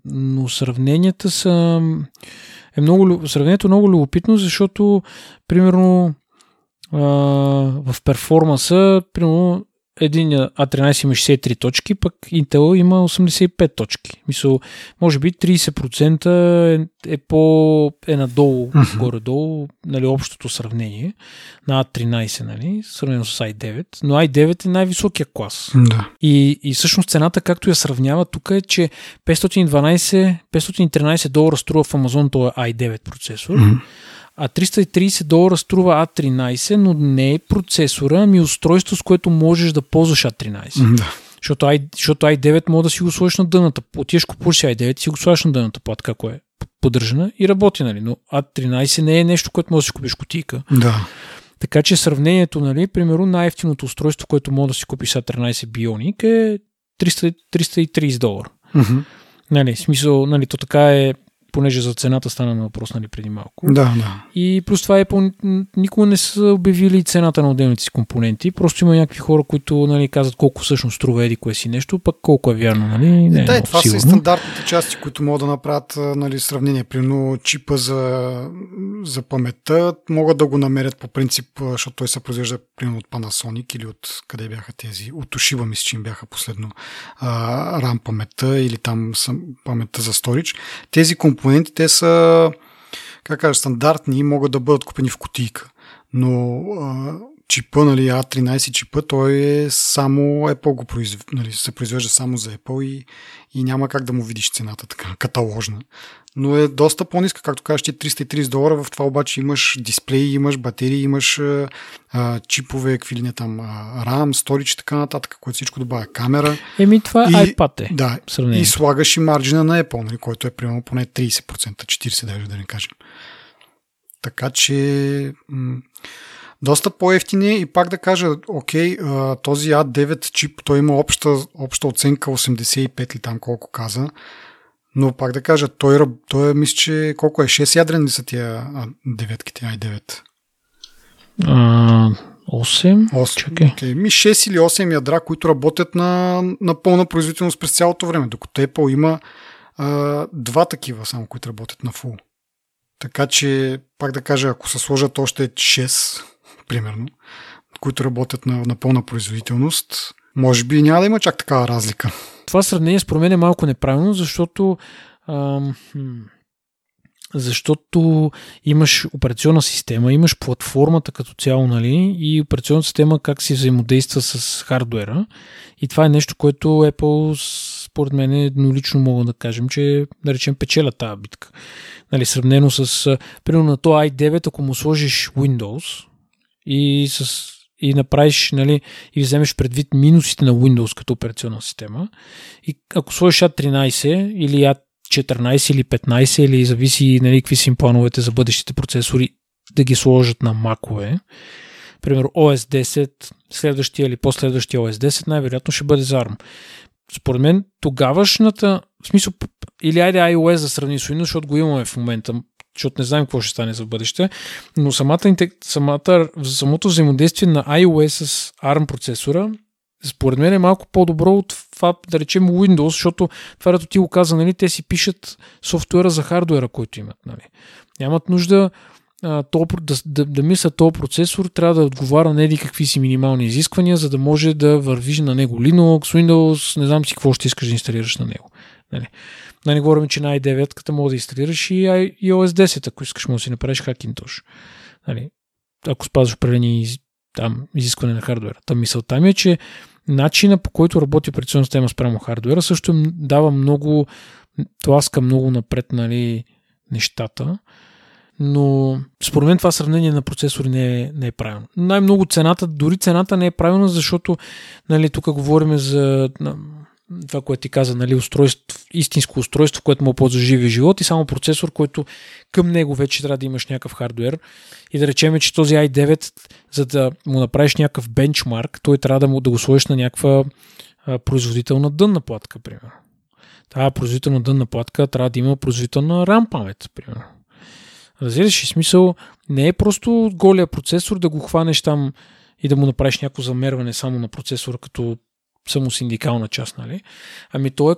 но сравненията са е много, сравнението е много любопитно, защото примерно в перформанса, примерно един A13 има 63 точки, пък Intel има 85 точки. Мисъл, може би 30% е, е по е надолу, uh-huh. горе-долу, нали, общото сравнение на A13, нали, сравнено с i9, но i9 е най-високия клас. Да. И, и всъщност цената, както я сравнява тук е, че 512, 513 долара струва в Amazon този i9 процесор, uh-huh а 330 долара струва A13, но не е процесора, ами устройство, с което можеш да ползваш A13. Да. Защото, i, защото i9 може да си го сложиш на дъната. Отиеш купуваш i9 си го сложиш на дъната платка, ако е поддържана и работи, нали? Но A13 не е нещо, което можеш да си купиш кутийка. Да. Така че сравнението, нали, примерно най-ефтиното устройство, което може да си купиш A13 Bionic е 300, 330 долара. Mm-hmm. Нали, смисъл, нали, то така е понеже за цената стана на въпрос нали, преди малко. Да, да. И плюс това Apple никога не са обявили цената на отделните си компоненти. Просто има някакви хора, които нали, казват колко всъщност струва еди кое си нещо, пък колко е вярно. Нали? Не, е да, това сигурно. са и стандартните части, които могат да направят нали, сравнение. Примерно чипа за, за паметта могат да го намерят по принцип, защото той се произвежда примерно от Panasonic или от къде бяха тези, от Toshiba мисля, че им бяха последно а, RAM паметта или там паметта за сторич. Тези компоненти компоненти, те са как кажа, стандартни и могат да бъдат купени в кутийка. Но чипа, нали, A13 чипа, той е само Apple го произвежда, нали, се произвежда само за Apple и, и няма как да му видиш цената така каталожна но е доста по-ниска, както кажеш ти 330 долара, в това обаче имаш дисплей, имаш батерии, имаш а, чипове, какви ли не там, а, RAM, storage и така нататък, което всичко добавя камера. Еми това и, iPad е. Да, и слагаш и марджина на Apple, нали, който е примерно поне 30%, 40% даже да не кажем. Така че м- доста по-ефтини и пак да кажа, окей, този A9 чип, той има обща, обща оценка 85 или там колко каза. Но пак да кажа, той, той мисля, че колко е? 6 ядрени са тия деветките, i9? А, 8? 8. Чакай. Okay. Ми 6 или 8 ядра, които работят на, на пълна производителност през цялото време, докато Apple има а, два такива само, които работят на фул. Така че, пак да кажа, ако се сложат още 6, примерно, които работят на, на пълна производителност, може би няма да има чак такава разлика. Това сравнение според мен е малко неправилно, защото ам, защото имаш операционна система, имаш платформата като цяло, нали, и операционната система как си взаимодейства с хардуера. И това е нещо, което Apple според мен еднолично мога да кажем, че да речем печеля тази битка. Нали, сравнено с, примерно на то i9, ако му сложиш Windows и с и направиш, нали, и вземеш предвид минусите на Windows като операционна система. И ако сложиш A13 или A14 или 15 или зависи нали, какви са плановете за бъдещите процесори да ги сложат на макове, примерно OS 10, следващия или последващия OS 10, най-вероятно ще бъде за ARM. Според мен тогавашната, в смисъл, или айде iOS да сравни с Windows, защото го имаме в момента, защото не знаем какво ще стане за бъдеще, но самата, самата, самото взаимодействие на iOS с ARM процесора според мен е малко по-добро от това, да речем Windows, защото това, като ти го каза, нали, те си пишат софтуера за хардуера, който имат. Нали. Нямат нужда а, то, да, да, да мисля, този процесор трябва да отговаря на еди какви си минимални изисквания, за да може да вървиш на него Linux, Windows, не знам си какво ще искаш да инсталираш на него. Нали. Да не говорим, че на i9-ката може да инсталираш и iOS 10, ако искаш може да си направиш Hackintosh. Нали. Ако спазваш определени там, изискване на хардуера. Та мисълта ми е, че начина по който работи операционна система спрямо хардуера също дава много, тласка много напред нали, нещата но според мен това сравнение на процесори не е, не е правилно. Най-много цената, дори цената не е правилна, защото нали, тук говорим за това, което ти каза, нали, устройство, истинско устройство, което му ползва живия живот и само процесор, който към него вече трябва да имаш някакъв хардвер. И да речем, че този i9, за да му направиш някакъв бенчмарк, той трябва да, му, да го сложиш на някаква а, производителна дънна платка, примерно. Тази производителна дънна платка трябва да има производителна RAM памет, примерно. Разбираш ли смисъл? Не е просто голия процесор да го хванеш там и да му направиш някакво замерване само на процесора като само синдикална част, нали? Ами то е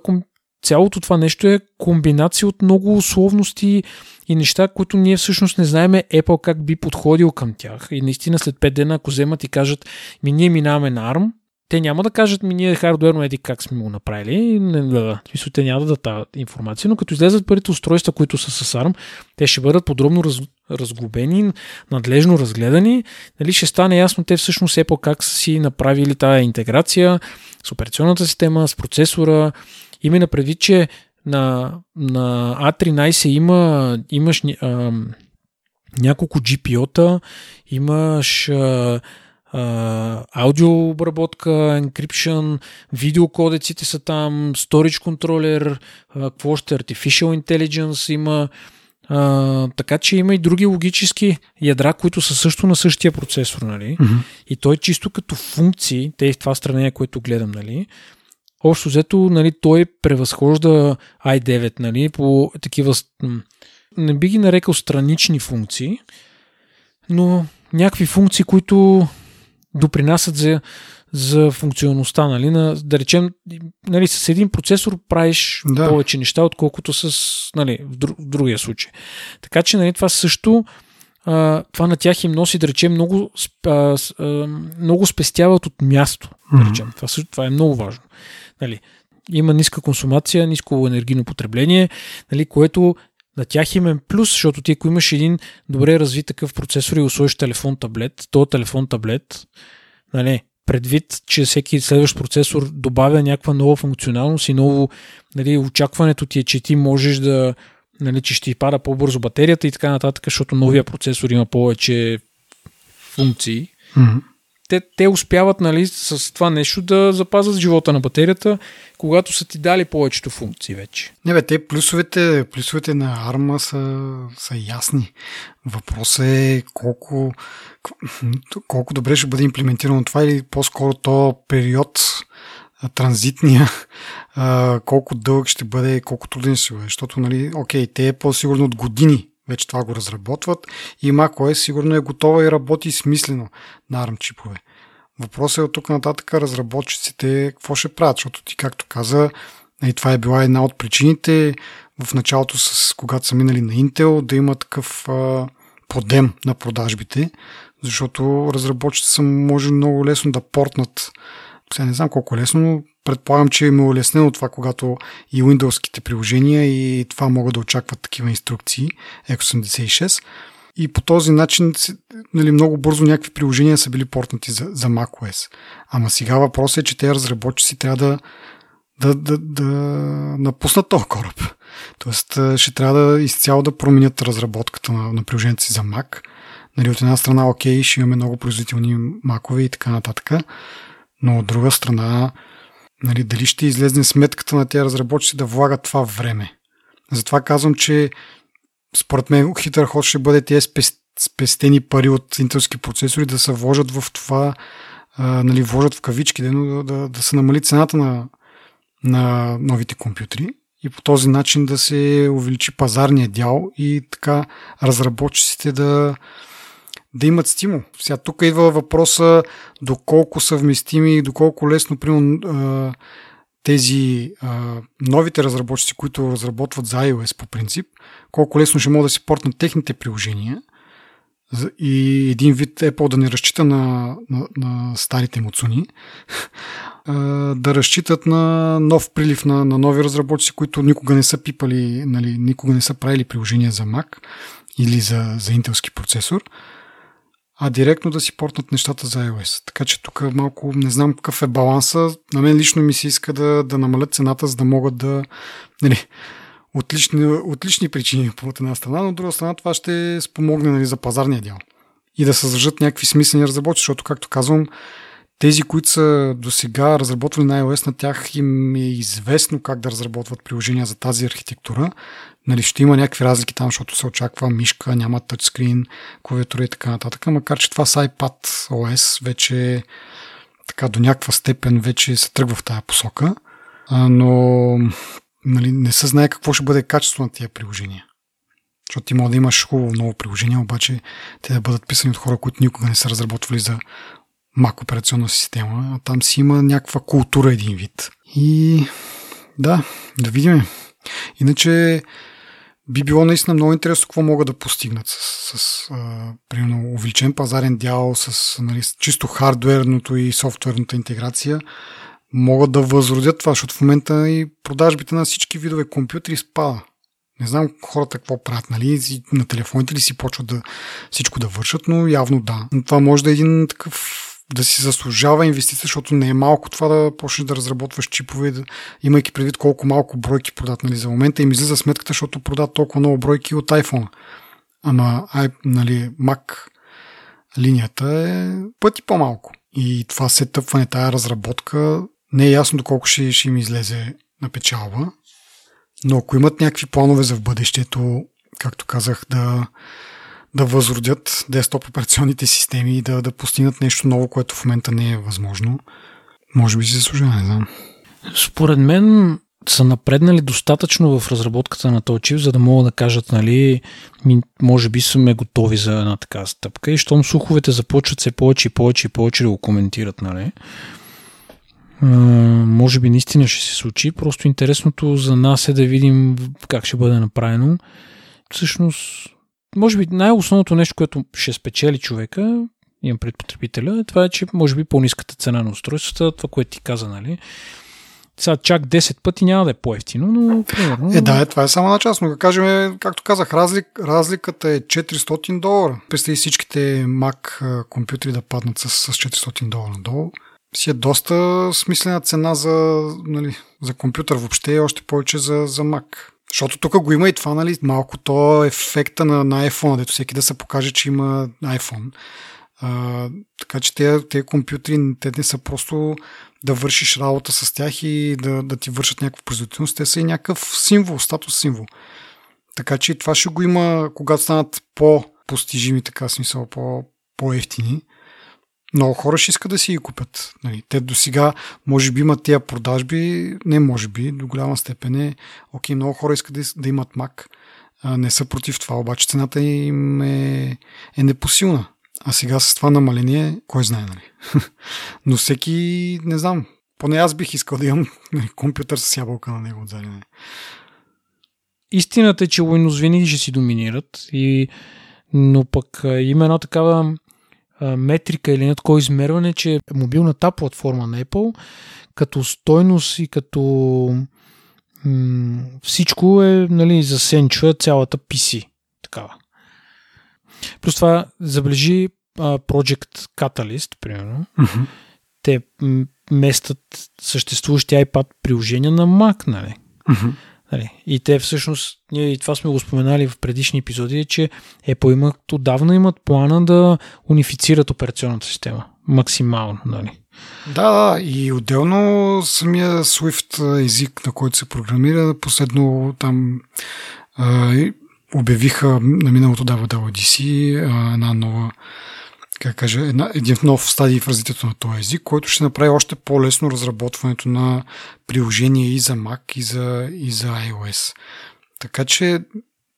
цялото това нещо е комбинация от много условности и неща, които ние всъщност не знаеме Apple как би подходил към тях. И наистина след 5 дена, ако вземат и кажат, ми ние минаваме на ARM, те няма да кажат ми ние хардуерно еди как сме го направили. Не, да, смисъл, те няма да дадат тази информация, но като излезат първите устройства, които са с ARM, те ще бъдат подробно раз, разглобени, надлежно разгледани. Нали, ще стане ясно те всъщност Apple как са си направили тази интеграция с операционната система, с процесора. Именно предвид, че на, на A13 има, имаш а, няколко GPO-та, имаш а, аудиообработка, encryption, видеокодеците са там, storage controller, какво още, artificial intelligence има, а, така че има и други логически ядра, които са също на същия процесор, нали? Mm-hmm. И той чисто като функции, те и в това стране, което гледам, нали? Общо взето, нали, той превъзхожда i9, нали, по такива, не би ги нарекал странични функции, но някакви функции, които допринасят за, за функционалността. Нали? На, да речем, нали, с един процесор правиш да. повече неща, отколкото с нали, в, друг, в другия случай. Така че нали, това също а, това на тях им носи, да речем, много, а, а, много спестяват от място. Да речем. Това, това е много важно. Нали, има ниска консумация, ниско енергийно потребление, нали, което на тях им е плюс, защото ти ако имаш един добре развит такъв процесор и усвоиш телефон-таблет, то телефон-таблет, нали, предвид, че всеки следващ процесор добавя някаква нова функционалност и ново, нали, очакването ти е, че ти можеш да, нали, че ще ти пада по-бързо батерията и така нататък, защото новия процесор има повече функции. Mm-hmm те, те успяват нали, с това нещо да запазят живота на батерията, когато са ти дали повечето функции вече. Не бе, те плюсовете, плюсовете на арма са, са ясни. Въпросът е колко, колко добре ще бъде имплементирано това или по-скоро то период транзитния, колко дълъг ще бъде, колко труден ще бъде. Защото, нали, окей, те е по-сигурно от години вече това го разработват и macOS сигурно е готова и работи смислено на ARM чипове. Въпросът е от тук нататък разработчиците какво ще правят, защото ти както каза, и това е била една от причините в началото, с, когато са минали на Intel, да има такъв а, подем на продажбите, защото разработчиците са може много лесно да портнат сега не знам колко е лесно, но предполагам, че им е улеснено това, когато и Windows-ките приложения и това могат да очакват такива инструкции, x86. И по този начин нали, много бързо някакви приложения са били портнати за, за macOS. Ама сега въпросът е, че те разработчици трябва да, да, да, да напуснат този кораб. Тоест ще трябва да изцяло да променят разработката на, на приложението си за Mac. Нали, от една страна, окей, ще имаме много производителни макове и така нататък, но от друга страна, нали, дали ще излезне сметката на тези разработчици да влагат това време. Затова казвам, че според мен хитър ход ще бъде тези спестени пари от интелски процесори да се вложат в това, а, нали, вложат в кавички, да, да, да се намали цената на, на новите компютри и по този начин да се увеличи пазарния дял и така разработчиците да, да имат стимул. Сега тук идва въпроса доколко съвместими и доколко лесно, примерно, тези а, новите разработчици, които разработват за iOS по принцип, колко лесно ще могат да си портнат техните приложения и един вид Apple да не разчита на, на, на старите муцуни, [laughs] да разчитат на нов прилив на, на нови разработчици, които никога не са пипали, нали, никога не са правили приложения за Mac или за, за интелски процесор, а директно да си портнат нещата за iOS. Така че тук малко не знам какъв е баланса. На мен лично ми се иска да, да намалят цената, за да могат да нали, отлични, отлични причини по една страна, но от друга страна това ще спомогне нали, за пазарния дял и да създържат някакви смислени разработки, защото, както казвам, тези, които са до сега разработвали на iOS, на тях им е известно как да разработват приложения за тази архитектура. Нали, ще има някакви разлики там, защото се очаква мишка, няма тъчскрин, клавиатура и така нататък, макар че това с iPad OS вече така до някаква степен вече се тръгва в тая посока, но нали, не се знае какво ще бъде качество на тия приложения. Защото ти може да имаш хубаво ново приложение, обаче те да бъдат писани от хора, които никога не са разработвали за Mac операционна система, а там си има някаква култура един вид. И да, да видим. Иначе би било наистина много интересно какво могат да постигнат с, с а, примерно, увеличен пазарен дял, с нали, чисто хардверното и софтуерната интеграция могат да възродят това, защото в момента и продажбите на всички видове компютри спада. Не знам хората какво правят, нали? На телефоните ли си почват да всичко да вършат, но явно да. Но това може да е един такъв да си заслужава инвестиция, защото не е малко това да почнеш да разработваш чипове, да, имайки предвид колко малко бройки продат. Нали, за момента им излиза сметката, защото продат толкова много бройки от iPhone. Ама нали, Mac линията е пъти по-малко. И това се тъпване, тая разработка, не е ясно доколко ще, ще им излезе на печалба. Но ако имат някакви планове за в бъдещето, както казах, да, да възродят десктоп операционните системи и да, да постигнат нещо ново, което в момента не е възможно, може би си заслужава, не знам. Според мен са напреднали достатъчно в разработката на този чип, за да могат да кажат, нали, може би сме готови за една така стъпка и щом слуховете започват все повече и повече и повече да го коментират, нали, може би наистина ще се случи. Просто интересното за нас е да видим как ще бъде направено. Всъщност, може би най-основното нещо, което ще спечели човека, имам пред потребителя, е това е, че може би по-низката цена на устройствата, това, което ти каза, нали? Сега чак 10 пъти няма да е по-ефтино, но примерно... Е, да, е, това е само начало, но да кажем, както казах, разлик, разликата е 400 долара. Представи всичките Mac компютри да паднат с, с 400 долара надолу си е доста смислена цена за, нали, за компютър въобще още повече за, за Mac. Защото тук го има и това, нали, малко то ефекта на, на iPhone, дето всеки да се покаже, че има iPhone. А, така че тези, тези компютри, те не са просто да вършиш работа с тях и да, да ти вършат някаква производителност, те са и някакъв символ, статус символ. Така че това ще го има, когато станат по-постижими, така смисъл, по, по-ефтини много хора ще искат да си ги купят. Нали, те до сега може би имат тия продажби, не може би, до голяма степен е, окей, много хора искат да, да имат Mac, а, не са против това, обаче цената им е, е непосилна. А сега с това намаление, кой знае, нали? [laughs] Но всеки, не знам, поне аз бих искал да имам нали, компютър с ябълка на него отзади. Нали. Истината е, че Windows винаги ще си доминират, и... но пък има една такава метрика или на такова измерване, че мобилната платформа на Apple като стойност и като м- всичко е нали, засенчва цялата PC. Такава. Плюс това забележи а, Project Catalyst, примерно. Mm-hmm. те местат съществуващи iPad приложения на Mac, нали? Mm-hmm. Нали? И те всъщност, ние и това сме го споменали в предишни епизоди, че Apple имат, отдавна имат плана да унифицират операционната система. Максимално, нали? Да, да, и отделно самия Swift език, на който се програмира, последно там обявиха на миналото WWDC една нова как кажа, една, един нов стадий в развитието на този език, който ще направи още по-лесно разработването на приложения и за Mac, и за, и за iOS. Така че,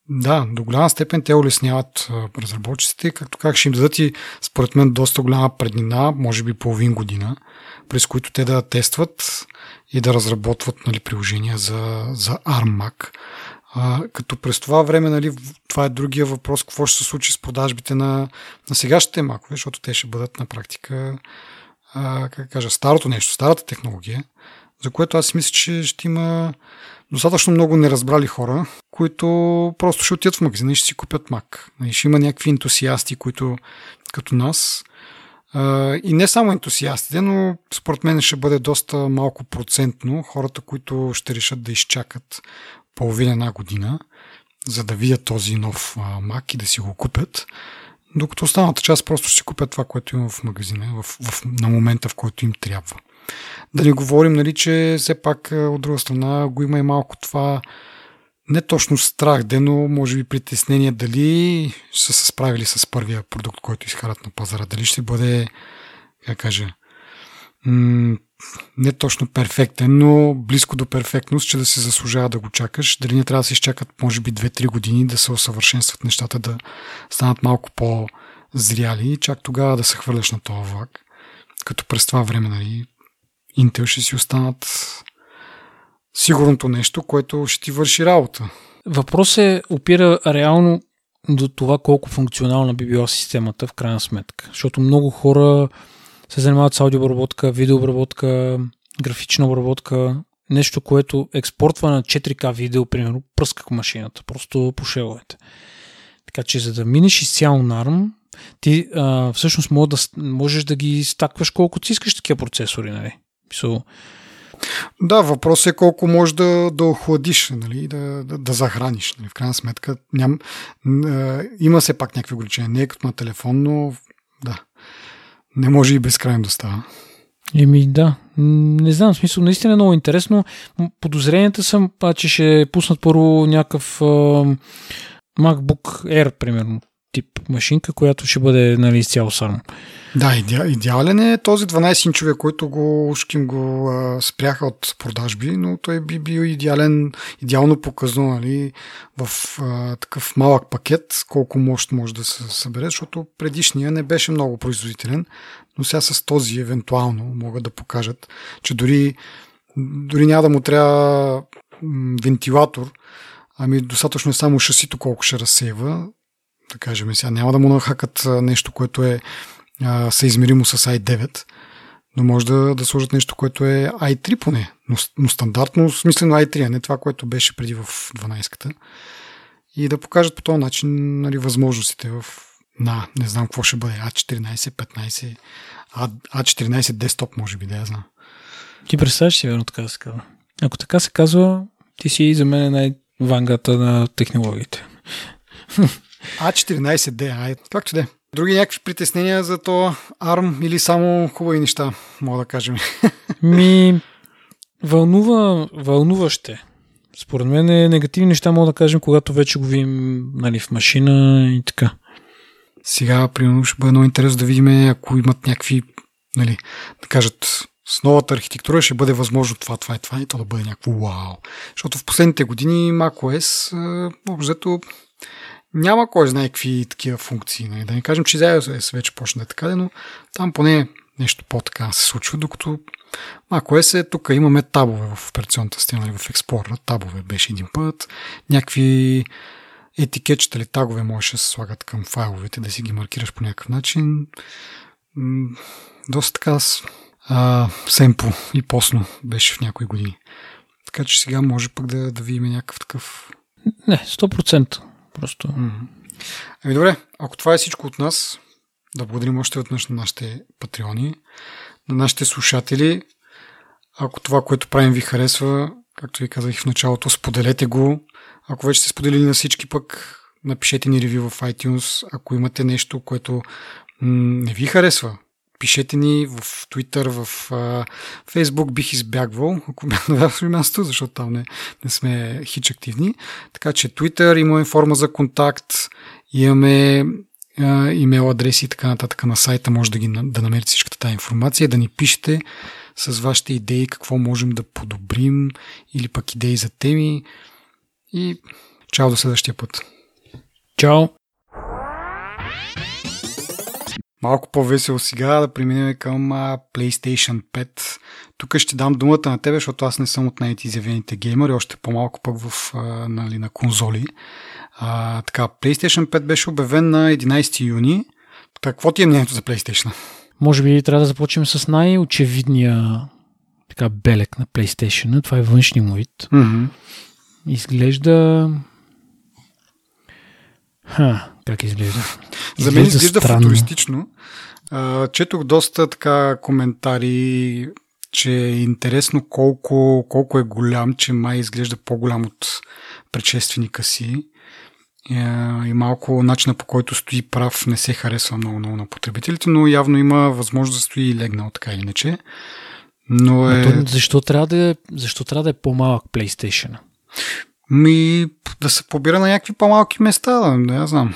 да, до голяма степен те улесняват разработчиците, както как ще им дадат и, според мен, доста голяма преднина, може би половин година, през които те да тестват и да разработват нали, приложения за, за ARM Mac. А, като през това време, нали, това е другия въпрос, какво ще се случи с продажбите на, на сегашните макове, защото те ще бъдат на практика, а, как кажа, старото нещо, старата технология, за което аз мисля, че ще има достатъчно много неразбрали хора, които просто ще отидат в магазина и ще си купят мак. Нали, ще има някакви ентусиасти, които като нас, и не само ентусиастите, но според мен ще бъде доста малко процентно хората, които ще решат да изчакат половина една година, за да видят този нов Mac и да си го купят. Докато останалата част просто ще си купят това, което има в магазина в, в, на момента, в който им трябва. Да не говорим, нали, че все пак от друга страна го има и малко това не точно страх, де, но може би притеснение дали са се справили с първия продукт, който изкарат на пазара. Дали ще бъде, как кажа, не точно перфектен, но близко до перфектност, че да се заслужава да го чакаш. Дали не трябва да се изчакат, може би, 2-3 години да се усъвършенстват нещата, да станат малко по-зряли и чак тогава да се хвърляш на този влак. Като през това време, нали, Intel ще си останат сигурното нещо, което ще ти върши работа. Въпрос е, опира реално до това колко функционална би била системата в крайна сметка. Защото много хора се занимават с аудиообработка, видеообработка, графична обработка, нещо, което експортва на 4К видео, примерно, пръска машината, просто по шеловете. Така че, за да минеш изцяло на ARM, ти а, всъщност може да, можеш да ги стакваш колкото си искаш такива процесори, нали? So, да, въпросът е колко можеш да, да охладиш, нали, да, да, да захраниш. Нали. В крайна сметка ням, а, има все пак някакви ограничения. Не е като на телефон, но да, не може и безкрайно да става. Еми да, не знам, смисъл наистина е много интересно. Подозренията съм, че ще пуснат първо някакъв а, MacBook Air, примерно, тип машинка, която ще бъде нали, изцяло само. Да, идеален е този 12-инчовия, който го ушким го а, спряха от продажби, но той би бил идеален, идеално показано нали, в а, такъв малък пакет, колко мощ може да се събере, защото предишния не беше много производителен, но сега с този евентуално могат да покажат, че дори, дори няма да му трябва вентилатор, ами достатъчно е само шасито колко ще разсейва, да кажем сега, няма да му нахакат нещо, което е а, съизмеримо с i9, но може да, да сложат нещо, което е i3 поне, но, но стандартно смислено i3, а не това, което беше преди в 12-ката. И да покажат по този начин нали, възможностите в на, не знам какво ще бъде, A14, 15, A, A14 десктоп, може би, да я знам. Ти представяш си, верно така да се казва. Ако така се казва, ти си за мен най-вангата на технологиите. А14D, ай, както де. Други някакви притеснения за то ARM или само хубави неща, мога да кажем? [laughs] Ми, вълнува, вълнуваще. Според мен е негативни неща, мога да кажем, когато вече го видим нали, в машина и така. Сега, примерно, ще бъде много интересно да видим, ако имат някакви, нали, да кажат, с новата архитектура ще бъде възможно това, това и това, и то да бъде някакво вау. Защото в последните години macOS, обзето, няма кой знае какви такива функции. Нали? Да не кажем, че iOS вече почна така, но там поне нещо по-така се случва, докато macOS е тук имаме табове в операционната система, нали? в Explorer. Табове беше един път. Някакви етикетчета или тагове можеш да се слагат към файловете, да си ги маркираш по някакъв начин. Доста така а, семпо и посно беше в някои години. Така че сега може пък да, да видим някакъв такъв... Не, 100%. Просто. Ами добре, ако това е всичко от нас, да благодарим още веднъж на нашите патреони. на нашите слушатели. Ако това, което правим ви харесва, както ви казах в началото, споделете го. Ако вече сте споделили на всички, пък напишете ни ревю в iTunes. Ако имате нещо, което не ви харесва, пишете ни в Twitter, в Facebook бих избягвал, ако бях на вашето място, защото там не, не сме хич активни. Така че Twitter имаме форма за контакт, имаме имейл адреси и така нататък на сайта, може да, ги, да намерите всичката тази информация, да ни пишете с вашите идеи, какво можем да подобрим или пък идеи за теми. И чао до следващия път. Чао! Малко по-весело сега да преминем към а, PlayStation 5. Тук ще дам думата на тебе, защото аз не съм от най-изявените геймери, още по-малко пък в, а, нали, на конзоли. А, така, PlayStation 5 беше обявен на 11 юни. Какво ти е мнението за PlayStation? Може би трябва да започнем с най-очевидния така белек на PlayStation. Това е външния му вид. Mm-hmm. Изглежда... Ха, как изглежда? За мен изглежда странно. футуристично. А, четох доста така коментари, че е интересно колко, колко е голям, че май изглежда по-голям от предшественика си. И малко начина по който стои прав не се харесва много, много на потребителите, но явно има възможност да стои и легнал, така или иначе. Но е... то, защо, трябва да е, защо трябва да е по-малък PlayStation? Ми да се побира на някакви по-малки места, не я знам.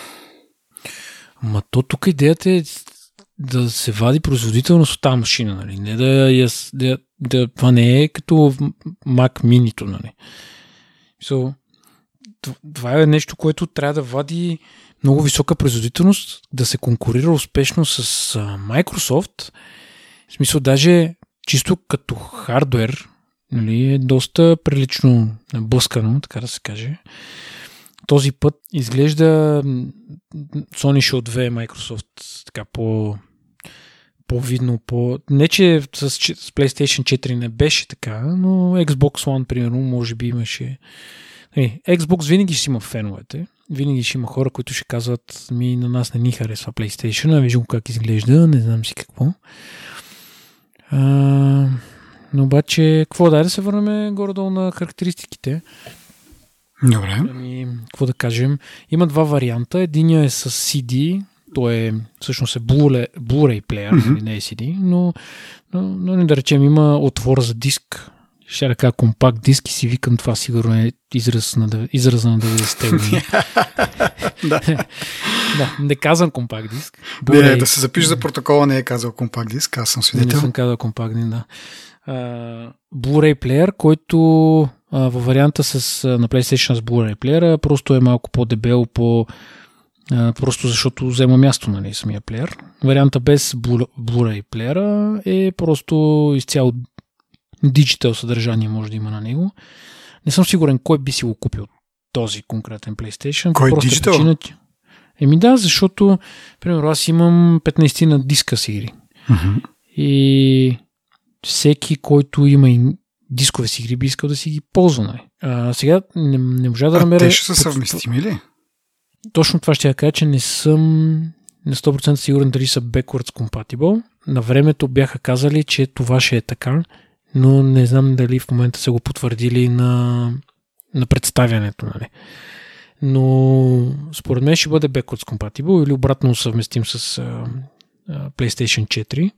Ма то тук идеята е да се вади производителност от тази машина, нали? Не да, я, да, да това не е като Mac Mini, нали? So, това е нещо, което трябва да вади много висока производителност, да се конкурира успешно с Microsoft. В смисъл, даже чисто като хардвер, нали, е доста прилично блъскано, така да се каже. Този път изглежда Sony ще отвее Microsoft така по по-видно, по... Не, че с, с PlayStation 4 не беше така, но Xbox One, примерно, може би имаше... Е, Xbox винаги ще има феновете. Винаги ще има хора, които ще казват ми на нас не ни харесва PlayStation, а виждам как изглежда, не знам си какво. А, но обаче, какво дай да се върнем горе-долу на характеристиките. Добре. Ами, какво да кажем? Има два варианта. Единия е с CD, то е всъщност е Blu-ray, Blu-ray плеер, mm-hmm. не е CD, но, но, но не да речем има отвор за диск. Ще да кажа компакт диск и си викам това сигурно е израз на, израза на 90-те години. [laughs] да. да, не казвам компакт диск. Не, да се запише за протокола не е казал компакт диск, аз съм свидетел. Не съм казал компакт диск, да. Blu-ray плеер, който а, във варианта с, на PlayStation с Blu-ray плеера просто е малко по-дебел, по, а, просто защото взема място нали, самия плеер. Варианта без Blu-ray плеера е просто изцяло диджитал съдържание може да има на него. Не съм сигурен кой би си го купил този конкретен PlayStation. Кой е диджитал? Причина, Еми да, защото, примерно, аз имам 15 на диска си игри. Uh-huh. И всеки, който има дискове си игри, би искал да си ги ползва. Нали? А, сега не, не можа да намеря... те ще са съвместими ли? Точно това ще я кажа, че не съм на 100% сигурен дали са backwards compatible. На времето бяха казали, че това ще е така, но не знам дали в момента са го потвърдили на, на представянето. Нали. Но според мен ще бъде backwards compatible или обратно съвместим с uh, uh, PlayStation 4.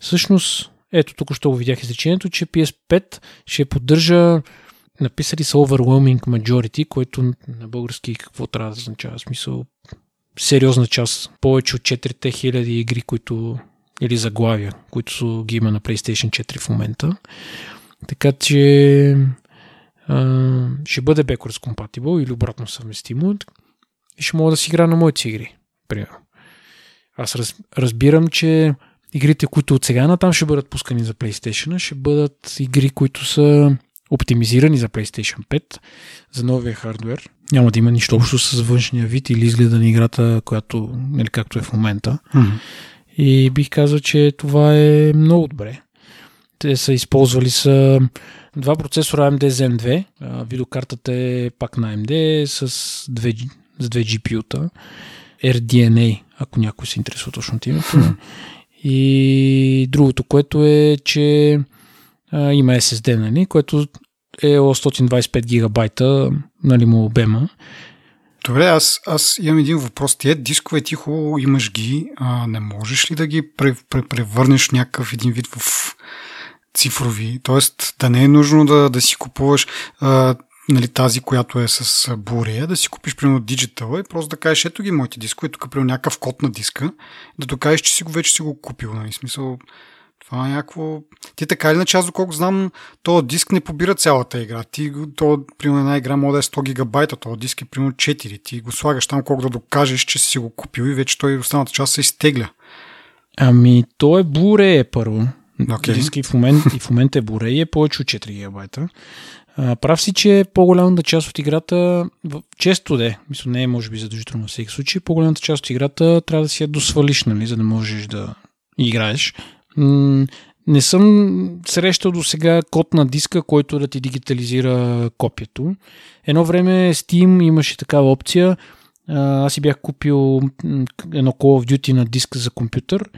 Всъщност, ето тук ще го видях изречението, че PS5 ще поддържа написали са overwhelming majority, което на български какво трябва да означава? Смисъл сериозна част. Повече от 4000 игри, които или заглавия, които ги има на PlayStation 4 в момента. Така че а, ще бъде backwards compatible или обратно съвместимо и ще мога да си игра на моите игри. Примерно. Аз раз, разбирам, че игрите, които от сега натам ще бъдат пускани за PlayStation, ще бъдат игри, които са оптимизирани за PlayStation 5, за новия хардвер. Няма да има нищо общо с външния вид или изгледа на играта, която, или нали, както е в момента. Mm-hmm. И бих казал, че това е много добре. Те са използвали са два процесора AMD Zen 2. Видеокартата е пак на AMD с две, с две GPU-та. RDNA, ако някой се интересува точно от името. И другото, което е, че а, има SSD, нали, което е 125 гигабайта нали, му обема. Добре, аз, аз имам един въпрос. Тия дискове ти хубаво имаш ги, а не можеш ли да ги превърнеш някакъв един вид в цифрови? Тоест да не е нужно да, да си купуваш а, нали, тази, която е с бурея, да си купиш примерно диджитал и просто да кажеш, ето ги моите дискове, тук примерно някакъв код на диска, да докажеш, че си го вече си го купил. Нали? Смисъл, това е някакво... Ти така или иначе, аз доколко знам, то диск не побира цялата игра. Ти, то, примерно една игра може да е 100 гигабайта, то диск е примерно 4. Ти го слагаш там колко да докажеш, че си го купил и вече той останата част се изтегля. Ами, то е Blu-ray е първо. Okay. Диск и в, момент, и в момента е Blu-ray и е повече от 4 гигабайта. Прав си, че по-голямата част от играта, често де, мисля, не е може би задължително във всеки случай, по-голямата част от играта трябва да си я досвалиш, нали, за да можеш да играеш. Не съм срещал до сега код на диска, който да ти дигитализира копието. Едно време Steam имаше такава опция. Аз си бях купил едно Call of Duty на диск за компютър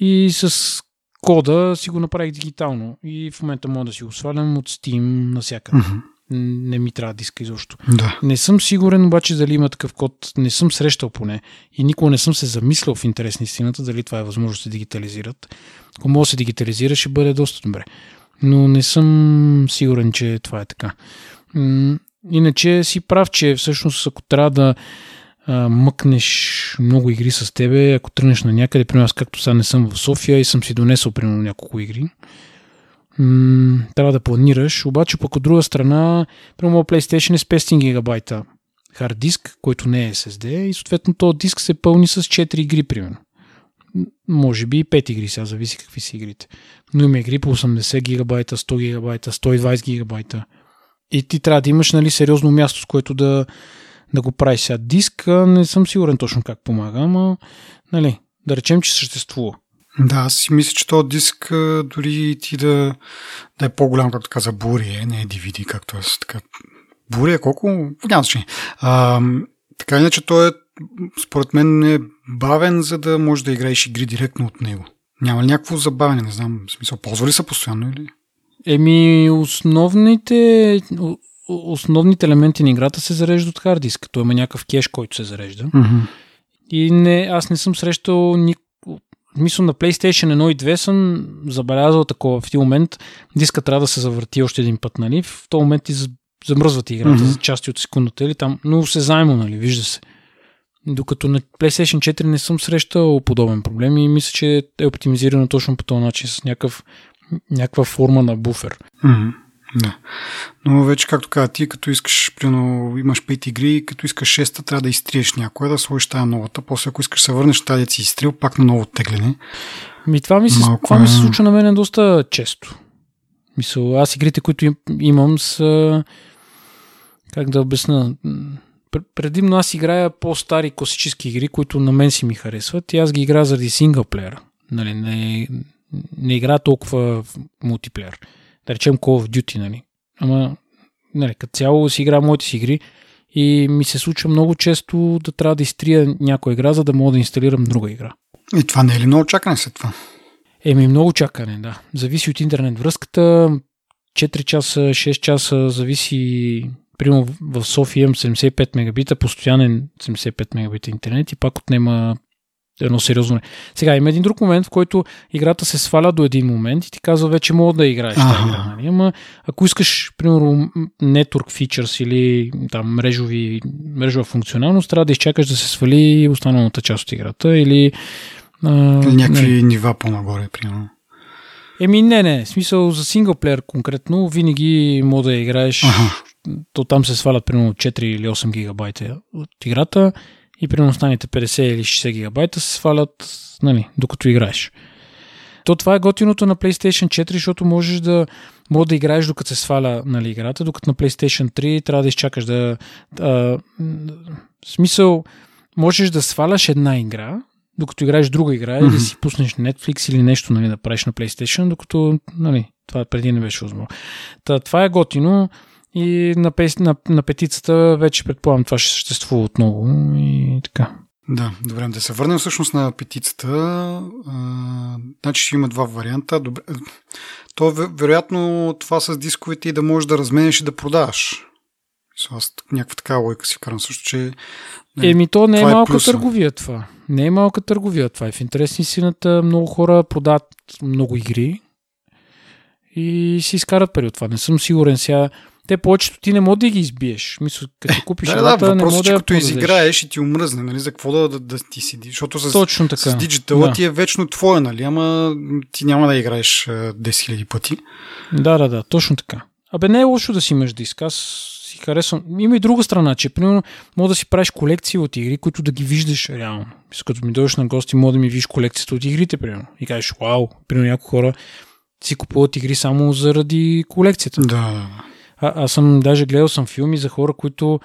и с кода си го направих дигитално. И в момента мога да си го свалям от Steam навсякъде. Mm-hmm не ми трябва диска изобщо. Да. Не съм сигурен обаче дали има такъв код. Не съм срещал поне. И никога не съм се замислял в интерес на истината, дали това е възможно да се дигитализират. Ако може да се дигитализира, ще бъде доста добре. Но не съм сигурен, че това е така. Иначе си прав, че всъщност ако трябва да мъкнеш много игри с тебе, ако тръгнеш на някъде, примерно аз както сега не съм в София и съм си донесъл примерно няколко игри, м- трябва да планираш. Обаче пък от друга страна, прямо PlayStation е с 500 гигабайта хард диск, който не е SSD и съответно този диск се пълни с 4 игри, примерно. Може би и 5 игри, сега зависи какви са игрите. Но има игри по 80 гигабайта, 100 гигабайта, 120 гигабайта. И ти трябва да имаш нали, сериозно място, с което да, да го правиш сега. Диск не съм сигурен точно как помага, ама нали, да речем, че съществува. Да, аз си мисля, че този диск дори ти да, да е по-голям, както каза, Бурия, не е DVD, както е така. Бурия колко? Няма значение. Така иначе той е, според мен, е бавен, за да можеш да играеш игри директно от него. Няма ли някакво забавяне? Не знам, в смисъл, ползва ли са постоянно или? Еми, основните, основните елементи на играта се зареждат от хард диск. Той има някакъв кеш, който се зарежда. Mm-hmm. И не, аз не съм срещал ник, мисля на PlayStation 1 и 2 съм забелязал такова в един момент диска трябва да се завърти още един път, нали? В този момент ти замръзват играта mm-hmm. за части от секундата или там, но се заемо, нали? Вижда се. Докато на PlayStation 4 не съм срещал подобен проблем и мисля, че е оптимизирано точно по този начин с някакъв, някаква форма на буфер. Mm-hmm. Да. Но вече, както каза ти, като искаш, примерно, имаш 5 игри, като искаш 6 трябва да изтриеш някоя, да сложиш тая новата. После, ако искаш се върнеш тази си изтрил, пак на ново тегляне. Ми, това ми се, Малко това ми се случва на мен доста често. Мисъл, аз игрите, които имам са... Как да обясна? Предимно аз играя по-стари класически игри, които на мен си ми харесват и аз ги играя заради синглплеера. Нали, не, не играя толкова в мултиплеер да речем Call of Duty, нали. Ама, нали, като цяло си игра моите си игри и ми се случва много често да трябва да изтрия някоя игра, за да мога да инсталирам друга игра. И това не е ли много чакане след това? Еми, много чакане, да. Зависи от интернет връзката. 4 часа, 6 часа, зависи. Примерно в София имам 75 мегабита, постоянен 75 мегабита интернет и пак отнема едно сериозно. Сега има един друг момент, в който играта се сваля до един момент и ти казва вече мога да играеш тази игра. Нали? Ама ако искаш, примерно, network features или там мрежови, мрежова функционалност, трябва да изчакаш да се свали останалата част от играта или а, някакви не. нива по-нагоре, примерно. Еми не, не. В смисъл за синглплеер конкретно винаги мога да играеш. Ага. То там се свалят примерно 4 или 8 гигабайта от играта и примерно останите 50 или 60 гигабайта се свалят, нали, докато играеш. То това е готиното на PlayStation 4, защото можеш да, може да играеш докато се сваля нали, играта, докато на PlayStation 3 трябва да изчакаш да... А, смисъл, можеш да сваляш една игра, докато играеш друга игра mm-hmm. или си пуснеш Netflix или нещо нали, да правиш на PlayStation, докато нали, това преди не беше възможно. Та, това е готино. И на, на, на петицата вече предполагам това ще съществува отново и така. Да, добре, да се върнем всъщност на петицата. А, значи ще има два варианта. Добре. То вероятно това с дисковете и да можеш да разменеш и да продаваш. Аз някаква така лойка си вкарам също, че... Не, Еми, то не е малка плюса. търговия това. Не е малка търговия това. И в интересни сината много хора продават много игри и си изкарат пари от това. Не съм сигурен сега те повечето ти не може да ги избиеш. Мисля, като си купиш да, играта, да, не може да като изиграеш и ти умръзне, нали, за какво да, да, да ти седи. Защото с, Точно така. с диджитала да. ти е вечно твое, нали, ама ти няма да играеш 10 000 пъти. Да, да, да, точно така. Абе, не е лошо да си имаш диск. Аз си харесвам. Има и друга страна, че примерно може да си правиш колекции от игри, които да ги виждаш реално. Мисля, като ми дойдеш на гости, може да ми видиш колекцията от игрите, примерно. И кажеш, вау, примерно някои хора си купуват игри само заради колекцията. Да, да. А, аз съм даже гледал съм филми за хора, които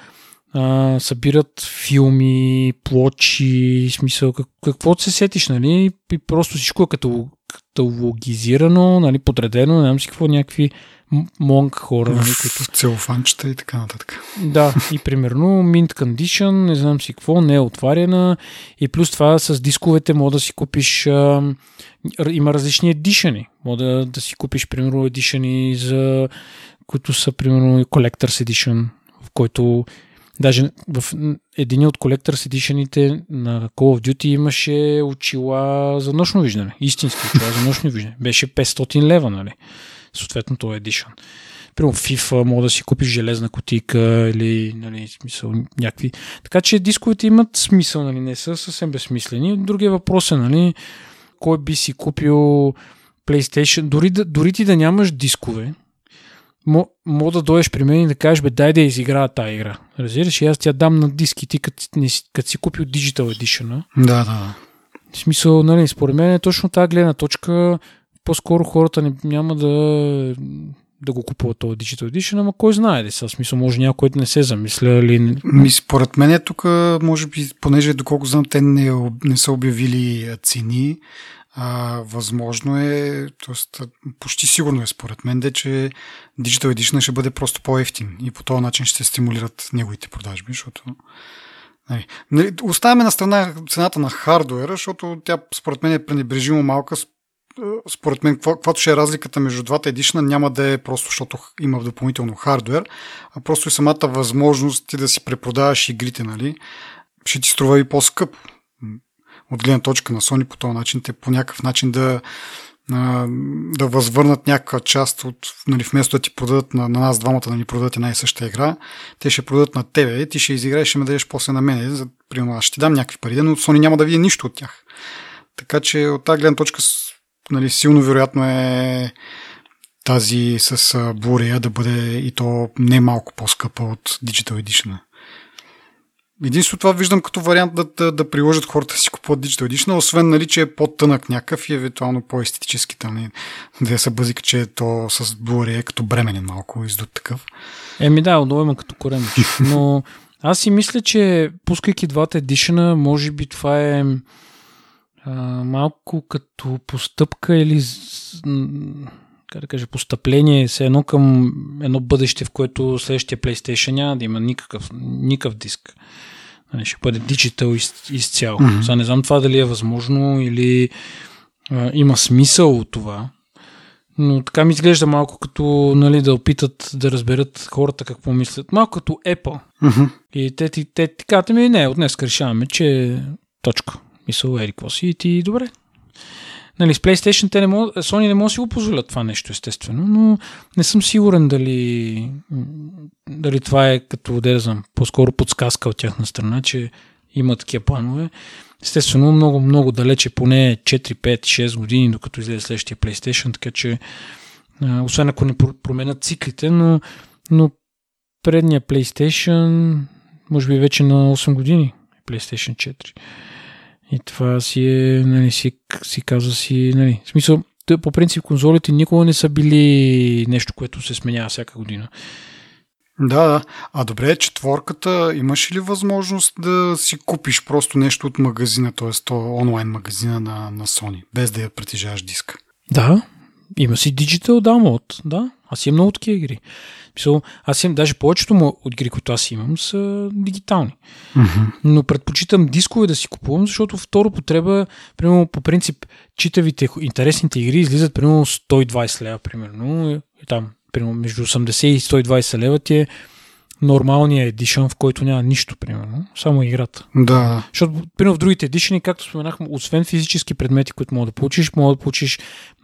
а, събират филми, плочи, смисъл, как, какво се сетиш, нали? И просто всичко е като каталогизирано, нали, подредено, не знам си какво, някакви монк хора. Нали, които... Целофанчета и така нататък. Да, и примерно Mint Condition, не знам си какво, не е отварена и плюс това с дисковете мога да си купиш а, има различни едишани. Мога да, да си купиш, примерно, едишани за които са примерно Collector's Edition, в който даже в един от Collector's Edition на Call of Duty имаше очила за нощно виждане. Истински очила за нощно виждане. Беше 500 лева, нали? Съответно, това е Edition. Примерно FIFA мога да си купиш железна котика или нали, смисъл, някакви. Така че дисковете имат смисъл, нали, не са съвсем безсмислени. Другия въпрос е, нали, кой би си купил PlayStation, дори, дори ти да нямаш дискове, мога да дойдеш при мен и да кажеш, бе, дай да изиграя тази игра. Разбираш, и аз тя дам на диски ти, като, като си купил Digital Edition. Да, да, да. В смисъл, нали, според мен е точно тази гледна точка. По-скоро хората не, няма да, да го купуват този Digital Edition, ама кой знае ли са. Смисъл, може някой да не се замисля или... Ми, според мен е тук, може би, понеже доколко знам, те не, не са обявили цени, а, възможно е, т.е. почти сигурно е според мен, де, че Digital Edition ще бъде просто по-ефтин и по този начин ще стимулират неговите продажби, защото Нали, нали, оставяме на страна цената на хардуера, защото тя според мен е пренебрежимо малка. Според мен, каквато ще е разликата между двата едишна, няма да е просто, защото има допълнително хардуер, а просто и самата възможност ти да си препродаваш игрите, нали, ще ти струва и по-скъпо от гледна точка на Sony по този начин, те по някакъв начин да, да възвърнат някаква част от, нали, вместо да ти продадат на, на нас двамата да ни продадат една и съща игра, те ще продадат на тебе, ти ще изиграеш, ще ме дадеш после на мен. За, примерно, аз ще ти дам някакви пари, но Sony няма да види нищо от тях. Така че от тази гледна точка нали, силно вероятно е тази с Blu-ray да бъде и то не малко по-скъпа от Digital Edition. Единствено това виждам като вариант да, да, да приложат хората си купуват Digital Edition, освен нали, че е по-тънък някакъв и евентуално по-естетически. Там, да се бъзика, че е то с Blu-ray е като бременен малко, издут такъв. Еми да, има като корен. [laughs] Но аз си мисля, че пускайки двата едишена, може би това е а, малко като постъпка или как да кажа, постъпление се едно към едно бъдеще, в което следващия PlayStation няма да има никакъв, никакъв диск. Нали, ще бъде диджитал из, изцяло. Mm-hmm. Сега не знам това дали е възможно или а, има смисъл от това. Но така ми изглежда малко като нали, да опитат да разберат хората какво мислят. Малко като Apple. Mm-hmm. И те ти те, те, казват ми, не, от днес решаваме, че точка. Мисъл, ери, какво си и ти добре. Нали, с PlayStation те не мог, Sony не може да си го позволят това нещо, естествено, но не съм сигурен дали, дали това е като, да по-скоро подсказка от тяхна страна, че има такива планове. Естествено, много, много далече, поне 4, 5, 6 години, докато излезе следващия PlayStation, така че, освен ако не променят циклите, но, но предния PlayStation, може би вече на 8 години, PlayStation 4. И това си е, нали, си, си казва си, нали, в смисъл, по принцип конзолите никога не са били нещо, което се сменява всяка година. Да, да. А добре, четворката, имаш ли възможност да си купиш просто нещо от магазина, т.е. онлайн магазина на, на Sony, без да я притежаваш диск? Да, Има си Digital Download, да. Аз имам много такива игри. Мисъл, аз имам, даже повечето му от игри, които аз имам, са дигитални. Mm-hmm. Но предпочитам дискове да си купувам, защото второ потреба, примерно по принцип, читавите, интересните игри излизат примерно 120 лева, примерно. И там, примерно между 80 и 120 лева ти е нормалния едишън, в който няма нищо, примерно. Само играта. Да. Защото, примерно в другите едишени, както споменахме, освен физически предмети, които мога да получиш, мога да получиш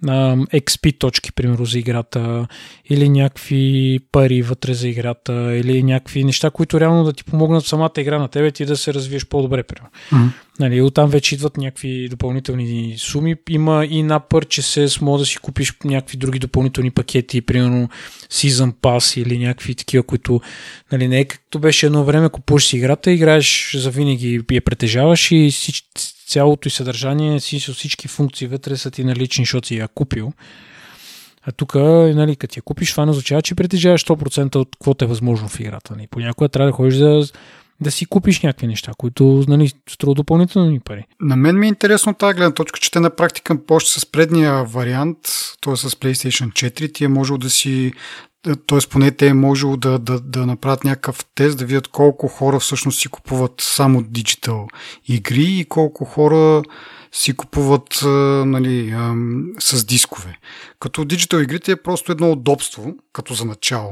а, XP точки, примерно, за играта, или някакви пари вътре за играта, или някакви неща, които реално да ти помогнат самата игра на тебе, ти да се развиеш по-добре, примерно. Mm-hmm. Нали, оттам вече идват някакви допълнителни суми. Има и на Purchases, може да си купиш някакви други допълнителни пакети, примерно Season Pass или някакви такива, които нали, не е както беше едно време, купуваш си играта, играеш за винаги я притежаваш и цялото и съдържание, си, всички функции вътре са ти налични, защото си я купил. А тук, нали, като я купиш, това не означава, че притежаваш 100% от каквото е възможно в играта. Нали. Понякога трябва да ходиш да да си купиш някакви неща, които нали, струват допълнителни пари. На мен ми е интересно тази гледна точка, че те на практика още с предния вариант, т.е. с PlayStation 4, ти е можел да си т.е. поне те е можело да, да, да направят някакъв тест, да видят колко хора всъщност си купуват само диджитал игри и колко хора си купуват нали, с дискове. Като диджитал игрите е просто едно удобство, като за начало,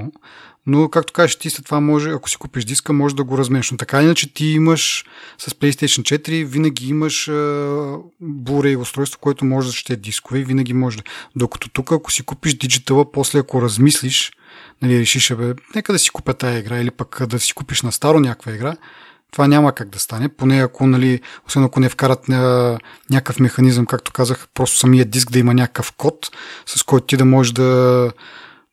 но както кажеш ти след това може, ако си купиш диска, може да го разменеш. Но така иначе ти имаш с PlayStation 4, винаги имаш Blu-ray устройство, което може да чете дискове и винаги може да. Докато тук, ако си купиш диджитала, после ако размислиш, нали, решиш, бе, нека да си купя тая игра или пък да си купиш на старо някаква игра, това няма как да стане, поне ако, нали, освен ако не вкарат ня, някакъв механизъм, както казах, просто самия диск да има някакъв код, с който ти да можеш да,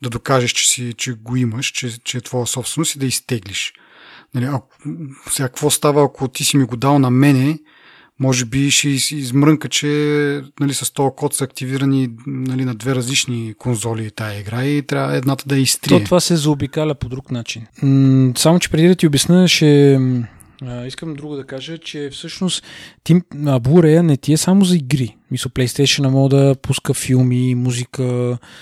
да докажеш, че, си, че го имаш, че, че е твоя собственост и да изтеглиш. Нали, ако, сега, какво става, ако ти си ми го дал на мене, може би ще измрънка, че нали, с този код са активирани нали, на две различни конзоли тая игра и трябва едната да изтрие. То това се заобикаля по друг начин. М- само, че преди да ти обясня, ще а, искам друго да кажа, че всъщност Тим Blu-ray не ти е само за игри. Мисля, PlayStation мога да пуска филми, музика.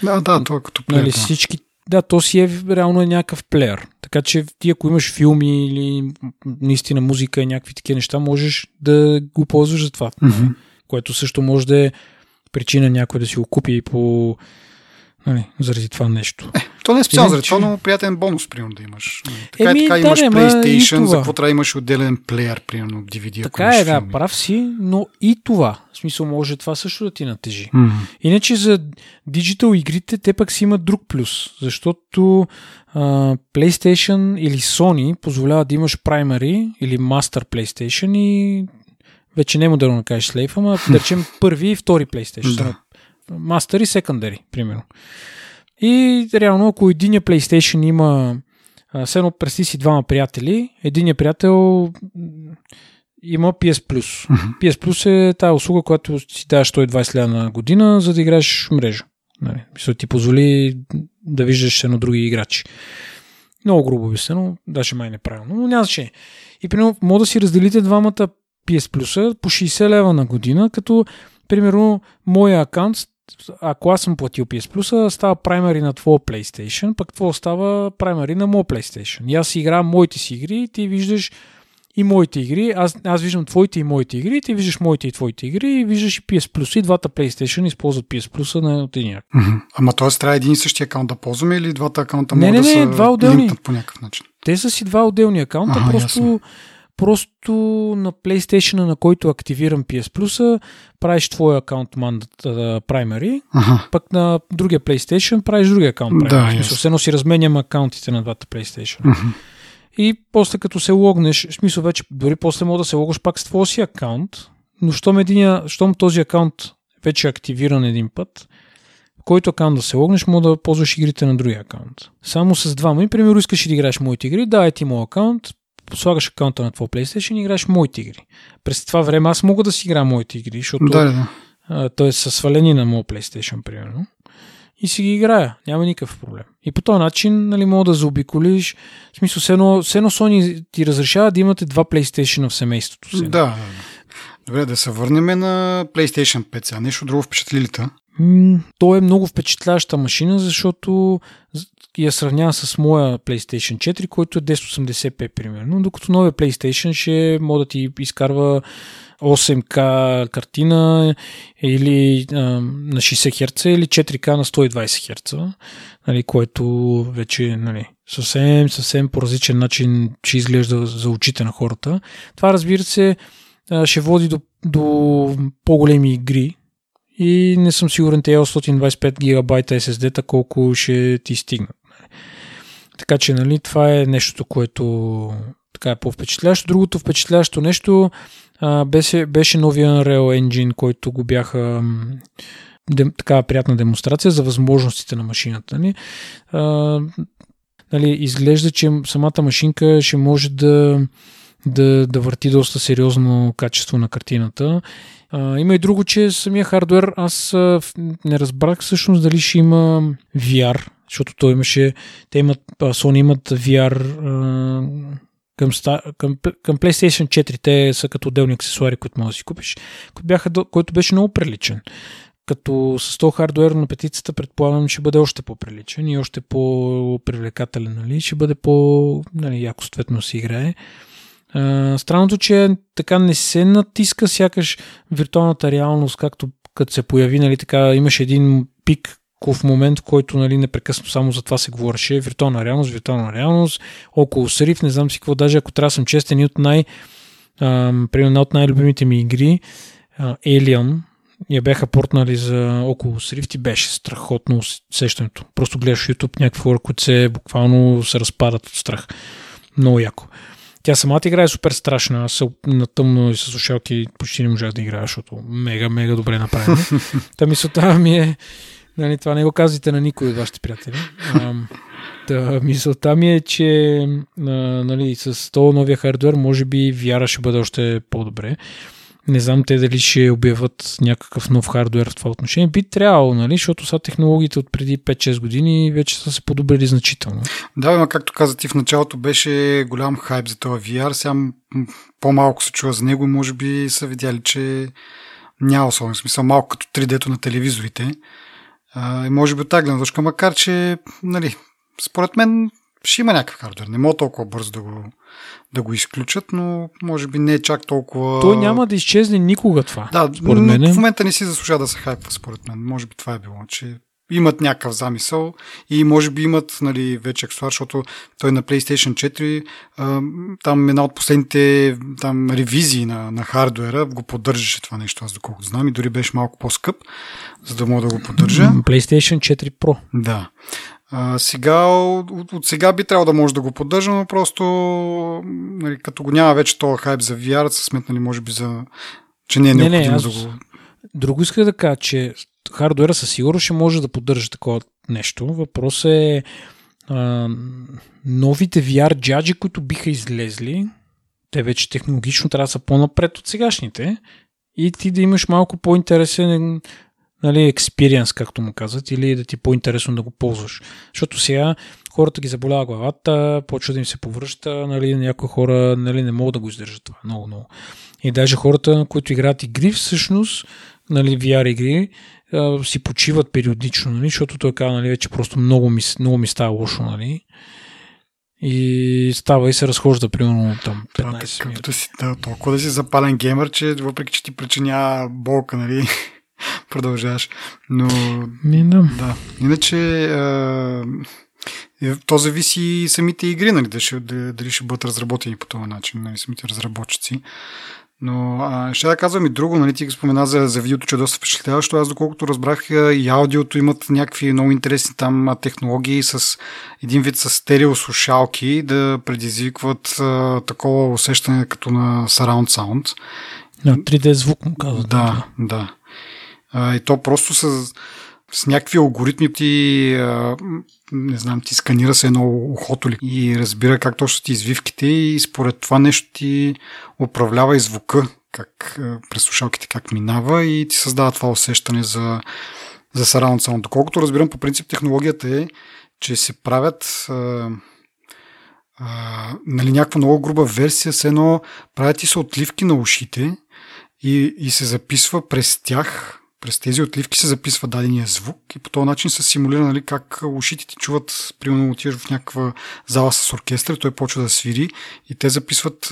Да, да, това е като плеер. Нали, да. всички, да, то си е реално е някакъв плеер. Така че ти ако имаш филми или наистина музика и някакви такива неща, можеш да го ползваш за това. Mm-hmm. Което също може да е причина някой да си го купи по нали, заради това нещо. Е, то не е специално заради това, но приятен бонус, примерно, да имаш. Така Еми, и така да, имаш PlayStation, за какво трябва да имаш отделен плеер, примерно, DVD, Така е, да, филми. прав си, но и това. В смисъл, може това също да ти натежи. М. Иначе за диджитал игрите те пък си имат друг плюс, защото а, PlayStation или Sony позволява да имаш Primary или Master PlayStation и вече не е модерно да кажеш Slave, ама да речем [laughs] първи и втори PlayStation. Да. Master и Secondary, примерно. И реално, ако единия PlayStation има все едно представи си двама приятели, единият приятел има PS Plus. PS Plus е тази услуга, която си даваш 120 лева на година, за да играеш мрежа. Нали, мисля, ти позволи да виждаш едно други играчи. Много грубо обяснено, даже май неправилно, но няма значение. И примерно, може да си разделите двамата PS Plus по 60 лева на година, като примерно моя акаунт, ако аз съм платил PS Plus, става primary на твоя PlayStation, пък твоя става primary на моя PlayStation. И аз си играя моите си игри ти виждаш и моите игри. Аз, аз виждам твоите и моите игри, ти виждаш моите и твоите игри и виждаш и PS Plus. И двата PlayStation използват PS Plus на от единия. Мгм. Ама т.е. трябва един и същия акаунт да ползваме или двата акаунта Не, могат не, да не, са два отделни. по някакъв начин? Те са си два отделни акаунта, просто, ясно. Просто на PlayStation, на който активирам PS Plus, правиш твоя акаунт мандат uh, primary, Ага. пък на другия PlayStation правиш другия акаунт primary. Да, смисъл, все едно си разменям акаунтите на двата PlayStation. И после като се логнеш, в смисъл вече, дори после мога да се логаш пак с твоя си акаунт, но щом, единия, щом този акаунт вече е активиран един път, който акаунт да се логнеш, мога да ползваш игрите на другия акаунт. Само с двама. И, примерно, искаш да играеш моите игри, да, е ти моят акаунт, слагаш акаунта на твоя PlayStation и играеш моите игри. През това време аз мога да си играя моите игри, защото Да, да, т.е. са свалени на моят PlayStation, примерно. И си ги играя. Няма никакъв проблем. И по този начин, нали, мога да заобиколиш. В смисъл, все едно, все едно Sony ти разрешава да имате два PlayStation в семейството си. Да, да. Добре, да се върнем на PlayStation 5 сега. Нещо друго впечатли ли те? М- то е много впечатляваща машина, защото я сравнява с моя PlayStation 4, който е 1080p примерно, докато новия PlayStation ще може да ти изкарва 8К картина или а, на 60 Hz или 4К на 120 Hz, нали, което вече нали, съвсем, съвсем по различен начин ще изглежда за очите на хората. Това разбира се ще води до, до по-големи игри, и не съм сигурен те 825 гигабайта SSD-та колко ще ти стигнат. Така че, нали, това е нещото, което така е по-впечатлящо. Другото впечатлящо нещо а, беше, беше новия Unreal Engine, който го бяха де, така приятна демонстрация за възможностите на машината. Нали? Нали, изглежда, че самата машинка ще може да, да, да върти доста сериозно качество на картината а, има и друго, че самия хардвер, аз а, не разбрах всъщност дали ще има VR, защото той имаше, те имат, Sony имат VR към, към, към PlayStation 4, те са като отделни аксесуари, които можеш да си купиш, който, бяха, който беше много приличен. Като с този хардуер на петицата предполагам, ще бъде още по-приличен и още по-привлекателен, нали? ще бъде по, нали, яко съответно си играе странното, че така не се натиска сякаш виртуалната реалност, както като се появи, нали, така имаше един пик в момент, в който нали, непрекъснато само за това се говореше. Виртуална реалност, виртуална реалност, около Сриф, не знам си какво, даже ако трябва да съм честен, от най- примерно от най-любимите ми игри, а, Alien, я бяха портнали за около Срифт и беше страхотно усещането. Просто гледаш YouTube някакви хора, които се буквално се разпадат от страх. Много яко. Тя самата игра е супер страшна. Аз на тъмно и с слушалки почти не можах да играя, защото мега, мега добре направена. [laughs] Та мисълта ми е, нали, това не го казвайте на никой от вашите приятели. Та, мисълта ми е, че а, нали, с този новия хардвер може би VR ще бъде още по-добре. Не знам те дали ще обяват някакъв нов хардвер в това отношение. Би трябвало, нали? защото са технологиите от преди 5-6 години вече са се подобрили значително. Да, но както каза ти в началото, беше голям хайп за този VR. Сега по-малко се чува за него и може би са видяли, че няма особен смисъл. Малко като 3D-то на телевизорите. А, и може би от тази гледна макар че, нали, според мен ще има някакъв хардвер. Не мога толкова бързо да го, да го изключат, но може би не е чак толкова... Той няма да изчезне никога това. Да, според мен. в момента не си заслужава да се хайпва, според мен. Може би това е било, че имат някакъв замисъл и може би имат нали, вече аксесуар, защото той на PlayStation 4 там една от последните там, ревизии на, на хардуера го поддържаше това нещо, аз доколкото знам и дори беше малко по-скъп, за да мога да го поддържа. PlayStation 4 Pro. Да. А, сега, от, от сега би трябвало да може да го поддържа, но просто нали, като го няма вече този хайп за VR, са сметнали може би за... че не е необходимо не, не, аз... да го... Друго иска да кажа, че хардуера със сигурност ще може да поддържа такова нещо. Въпрос е а, новите VR джаджи, които биха излезли, те вече технологично трябва да са по-напред от сегашните и ти да имаш малко по-интересен нали, experience, както му казват, или да ти е по-интересно да го ползваш. Защото сега хората ги заболява главата, почва да им се повръща, нали, някои хора нали, не могат да го издържат това много, много. И даже хората, които играят игри, всъщност, нали, VR игри, си почиват периодично, нали, защото той казва, нали, вече просто много ми, много ми става лошо, нали. И става и се разхожда примерно там 15 минути. Да, си, да, толкова да си запален геймер, че въпреки, че ти причинява болка, нали, [laughs] продължаваш. Но. Не, да. да. Иначе. А, то зависи и самите игри, нали, дали ще, дали ще бъдат разработени по този начин, нали, самите разработчици. Но а, ще да казвам и друго, нали, ти спомена за, за видеото, че е доста впечатляващо. Аз доколкото разбрах и аудиото имат някакви много интересни там технологии с един вид с стереослушалки да предизвикват а, такова усещане като на surround sound. Да, 3D звук му казват. Да, да. А, и то просто с, с някакви алгоритми ти, не знам, ти сканира се едно ухото ли и разбира как точно ти извивките и според това нещо ти управлява и звука, как през слушалките как минава и ти създава това усещане за, за surround sound. Доколкото разбирам, по принцип технологията е, че се правят а, а, нали, някаква много груба версия, с едно правят и се отливки на ушите и, и се записва през тях през тези отливки се записва дадения звук и по този начин се симулира нали, как ушите ти чуват, примерно отиваш в някаква зала с оркестър, той почва да свири и те записват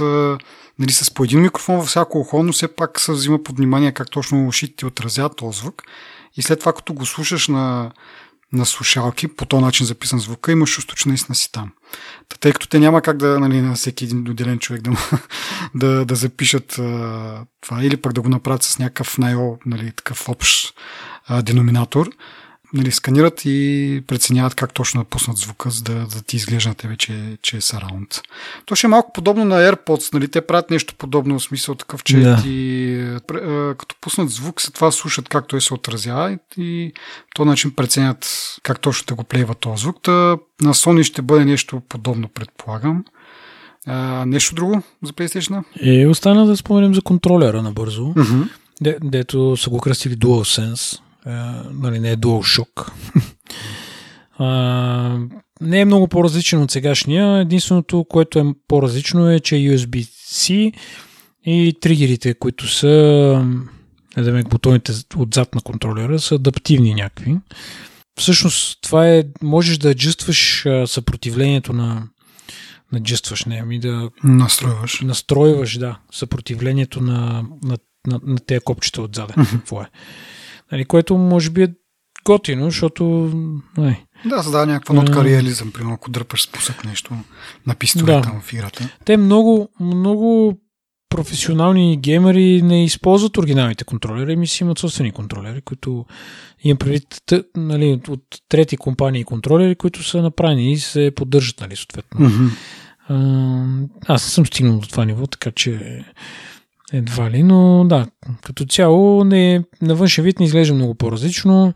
нали, с по един микрофон във всяко ухо, но все пак се взима под внимание как точно ушите ти отразяват този звук. И след това, като го слушаш на, на слушалки, по този начин записан звука, имаш чувство, че наистина си там. Та, тъй като те няма как да, нали, на всеки един отделен човек да, [laughs] да, да запишат а, това, или пък да го направят с някакъв най нали, такъв общ а, деноминатор, нали, сканират и преценяват как точно да пуснат звука, за да, да ти изглежда на тебе, че, че е сараунд. То ще е малко подобно на AirPods, нали? Те правят нещо подобно, в смисъл такъв, че да. ти, като пуснат звук, след това слушат как той се отразява и по този начин преценят как точно да го плейва този звук. Та на Sony ще бъде нещо подобно, предполагам. А, нещо друго за PlayStation? Е, остана да споменем за контролера набързо, uh-huh. де, дето са го кръстили DualSense нали, не е DualShock. а, не е много по-различен от сегашния. Единственото, което е по-различно е, че USB-C и тригерите, които са да бутоните отзад на контролера са адаптивни някакви. Всъщност това е, можеш да аджистваш съпротивлението на наджистваш, не, ами да настройваш. Настройваш, да, съпротивлението на, на, на, на тези копчета отзад. Какво е? Нали, което може би е готино, защото... Не. Да, създава някаква нотка реализъм, примерно ако дърпаш спусък нещо на пистолета да. в играта. Те много, много професионални геймери не използват оригиналните контролери, ми си имат собствени контролери, които имам предвид нали, от трети компании контролери, които са направени и се поддържат, нали, съответно. Mm-hmm. Аз не съм стигнал до това ниво, така че едва ли, но да, като цяло не, на външен вид не изглежда много по-различно.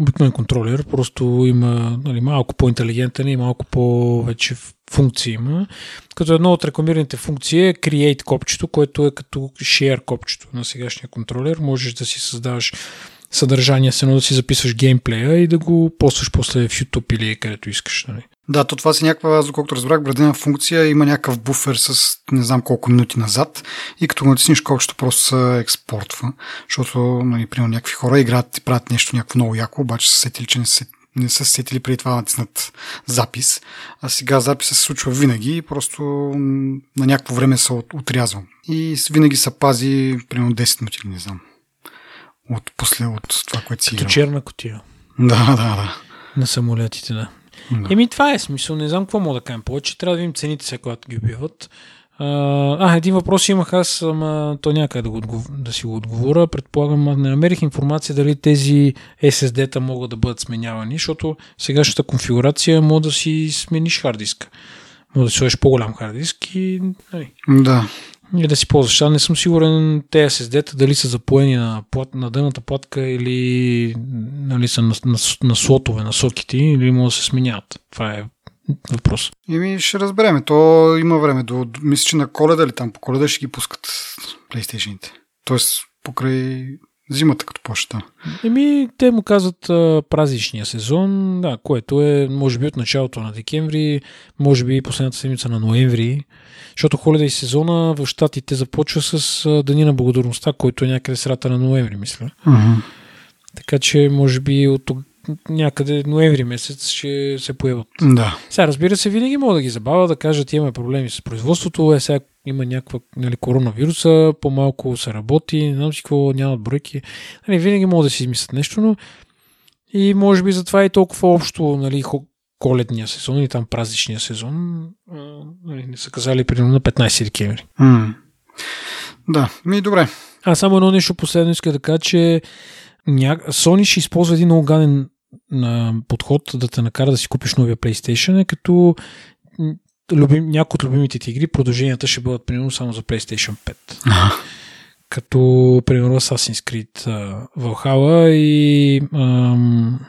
Обикновен контролер, просто има нали, малко по-интелигентен и малко по-вече функции има. Като едно от рекламираните функции е Create копчето, което е като Share копчето на сегашния контролер. Можеш да си създаваш съдържание, с едно да си записваш геймплея и да го постваш после в YouTube или където искаш. Нали. Да, то това си някаква, аз доколкото разбрах, градена функция, има някакъв буфер с не знам колко минути назад и като го натиснеш колкото просто се експортва, защото, нали, примерно, някакви хора играят и правят нещо някакво много яко, обаче са сетили, че не се не са сетили преди това натиснат запис, а сега записът се случва винаги и просто на някакво време се отрязва. И винаги се пази примерно 10 минути, не знам. От, после, от това, което си Като черна котия. Да, да, да. На самолетите, да. Да. Еми, това е смисъл. Не знам какво мога да кажем повече. Трябва да видим цените сега, когато ги убиват. А, един въпрос имах аз, ама то някъде да, го да си го отговоря. Предполагам, не намерих информация дали тези SSD-та могат да бъдат сменявани, защото сегашната конфигурация може да си смениш хард диска. Може да си сложиш по-голям хард диск и... Нали. Да и да си ползваш. Аз не съм сигурен те SSD-та дали са запоени на, плат, на дъната платка или нали, са на, на, на слотове, на соките или могат да се сменяват. Това е въпрос. Ими ще разбереме. То има време. До, мисля, че на коледа или там по коледа ще ги пускат PlayStation-ите. Тоест покрай зимата като почта. Еми, те му казват а, празничния сезон, да, което е, може би от началото на декември, може би последната седмица на ноември, защото холидей сезона в Штатите започва с а, Дани на благодарността, който е някъде срата на ноември, мисля. Uh-huh. Така че, може би от някъде ноември месец ще се появят. Да. Сега, разбира се, винаги мога да ги забавя, да кажат, имаме проблеми с производството, е сега има някаква нали, коронавируса, по-малко се работи, не знам си какво, нямат бройки. Нали, винаги могат да си измислят нещо, но и може би затова е толкова общо нали, коледния сезон и там празничния сезон нали, не са казали примерно на 15 декември. Mm. Да, ми добре. А само едно нещо последно иска да кажа, че ня... Sony ще използва един много гаден подход да те накара да си купиш новия PlayStation, е като любим, някои от любимите ти игри, продълженията ще бъдат примерно само за PlayStation 5. Ага. Като, примерно, Assassin's Creed uh, Valhalla и ам,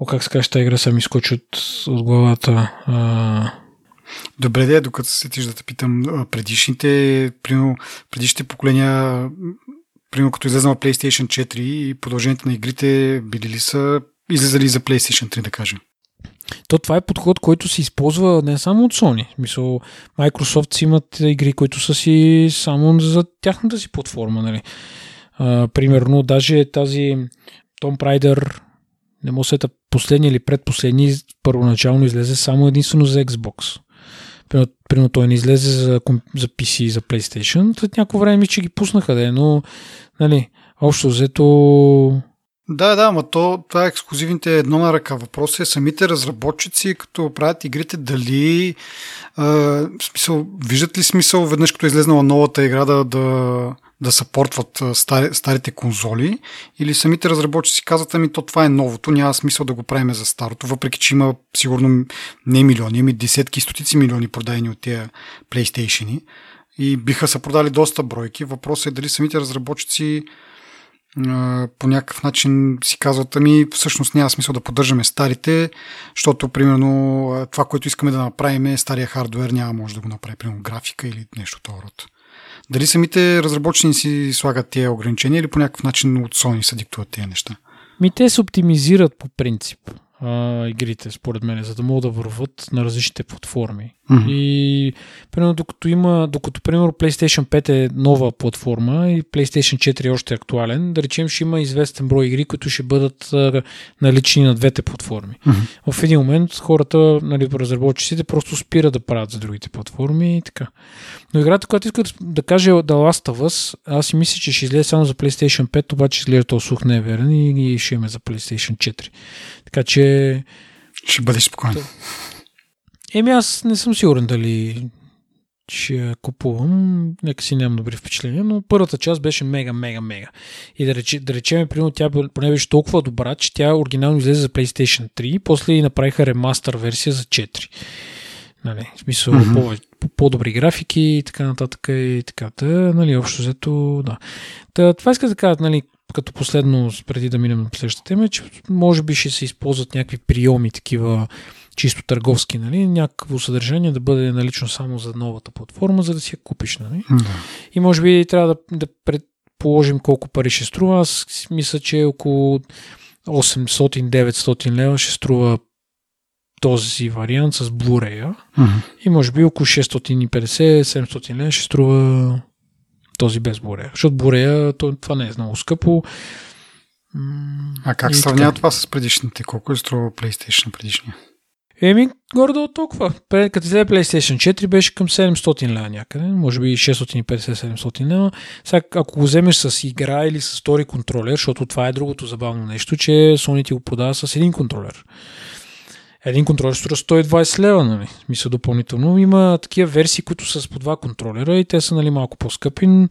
о, как се каже, тази игра са ми скочи от, от главата. А... Добре, де, докато се сетиш да те питам, предишните, примерно, предишните поколения, примерно като излезнала PlayStation 4 и продължението на игрите били ли са излизали за PlayStation 3, да кажем? То това е подход, който се използва не само от Sony. Мисъл, Microsoft си имат игри, които са си само за тяхната си платформа. Нали? А, примерно, даже тази Том Прайдер, не му сета последния или предпоследни, първоначално излезе само единствено за Xbox. Примерно той не излезе за, за PC и за PlayStation. След някакво време че ги пуснаха, да е, но нали, общо взето да, да, но то, това е ексклюзивните едно на ръка. Въпросът е самите разработчици, като правят игрите, дали а, смисъл, виждат ли смисъл веднъж като е излезнала новата игра да, да, да съпортват стари, старите конзоли или самите разработчици казват, ами то това е новото, няма смисъл да го правим за старото, въпреки че има сигурно не милиони, ами десетки, стотици милиони продадени от тия PlayStation и биха се продали доста бройки. Въпросът е дали самите разработчици по някакъв начин си казват, ами всъщност няма смисъл да поддържаме старите, защото примерно това, което искаме да направим е стария хардвер, няма може да го направи, примерно графика или нещо това род. Дали самите разработчици слагат тия ограничения или по някакъв начин от Sony се диктуват тези неща? Ми те се оптимизират по принцип а, игрите, според мен, за да могат да върват на различните платформи. Mm-hmm. И, примерно, докато има, докато, примерно, PlayStation 5 е нова платформа и PlayStation 4 е още актуален, да речем, ще има известен брой игри, които ще бъдат а, налични на двете платформи. Mm-hmm. В един момент хората, нали, разработчиците, просто спират да правят за другите платформи и така. Но играта, която искат да каже The Last of Us, аз си мисля, че ще излезе само за PlayStation 5, обаче изглежда този слух не е верен и, и ще имаме за PlayStation 4. Така че... Ще бъдеш спокоен. Еми аз не съм сигурен дали ще я купувам. Нека си нямам добри впечатления, но първата част беше мега, мега, мега. И да, рече, да речем, примерно, тя поне беше толкова добра, че тя оригинално излезе за PlayStation 3, после и направиха ремастър версия за 4. Нали, в смисъл mm-hmm. по, по-добри графики и така нататък и така. Та, нали, общо взето, да. Та, това иска да кажа, нали, като последно, преди да минем на следващата тема, че може би ще се използват някакви приеми, такива чисто търговски, нали, някакво съдържание да бъде налично само за новата платформа, за да си я купиш. Нали? Да. И може би трябва да, да предположим колко пари ще струва. Аз мисля, че около 800-900 лева ще струва този вариант с Blu-ray. Uh-huh. И може би около 650-700 лева ще струва този без Blu-ray. Защото Blu-ray това не е много скъпо. А как сравнява това с предишните? Колко е струва PlayStation предишния? Еми, горе от толкова. Пред, като взе PlayStation 4 беше към 700 лева някъде, може би 650-700 лева. Сега, ако го вземеш с игра или с втори контролер, защото това е другото забавно нещо, че Sony ти го продава с един контролер. Един контролер струва 120 лева, нали? Мисля допълнително. Има такива версии, които са с по два контролера и те са нали, малко по-скъпи.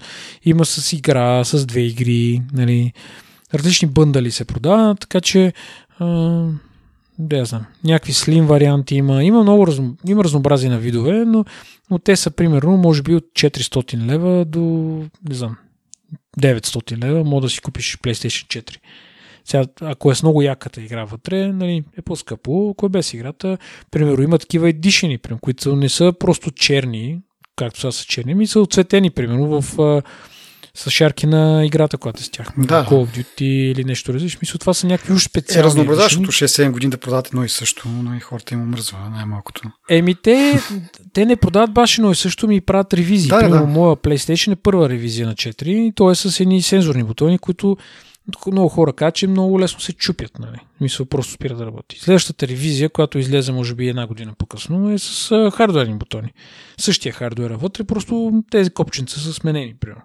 Има с игра, с две игри, нали? Различни бъндали се продават, така че а, да я знам, някакви слим варианти има. Има много разно, има разнообразие на видове, но, но те са примерно, може би от 400 лева до, не знам, 900 лева, може да си купиш PlayStation 4. Сега, ако е с много яката игра вътре, нали, е по-скъпо. Ако е без играта, примерно има такива едишени, които не са просто черни, както са са черни, ми са отцветени, примерно в с шарки на играта, която е с тях. Да. Call of Duty или нещо различно. Мисля, това са някакви уж специални. Е, разнообразяващото 6-7 години да продават едно и също, но и хората им омръзва най-малкото. Еми, те, те не продават баш едно и също, ми правят ревизии. Да, Примерно, да. моя PlayStation е първа ревизия на 4 и то е с едни сензорни бутони, които много хора казват, че много лесно се чупят. Нали? Мисля, просто спира да работи. Следващата ревизия, която излезе може би една година по-късно, е с хардуерни бутони. Същия хардуер вътре, просто тези копченца са сменени, примерно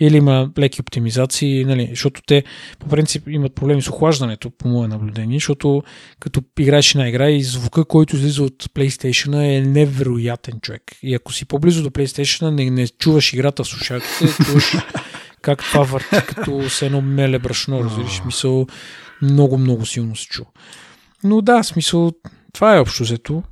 или има леки оптимизации, нали, защото те по принцип имат проблеми с охлаждането, по мое наблюдение, защото като играеш на игра и звука, който излиза от PlayStation е невероятен човек. И ако си по-близо до PlayStation, не, не чуваш играта в слушалките, чуваш [laughs] как това върти като с едно меле брашно, разбираш, смисъл много, много силно се чува. Но да, смисъл, това е общо взето.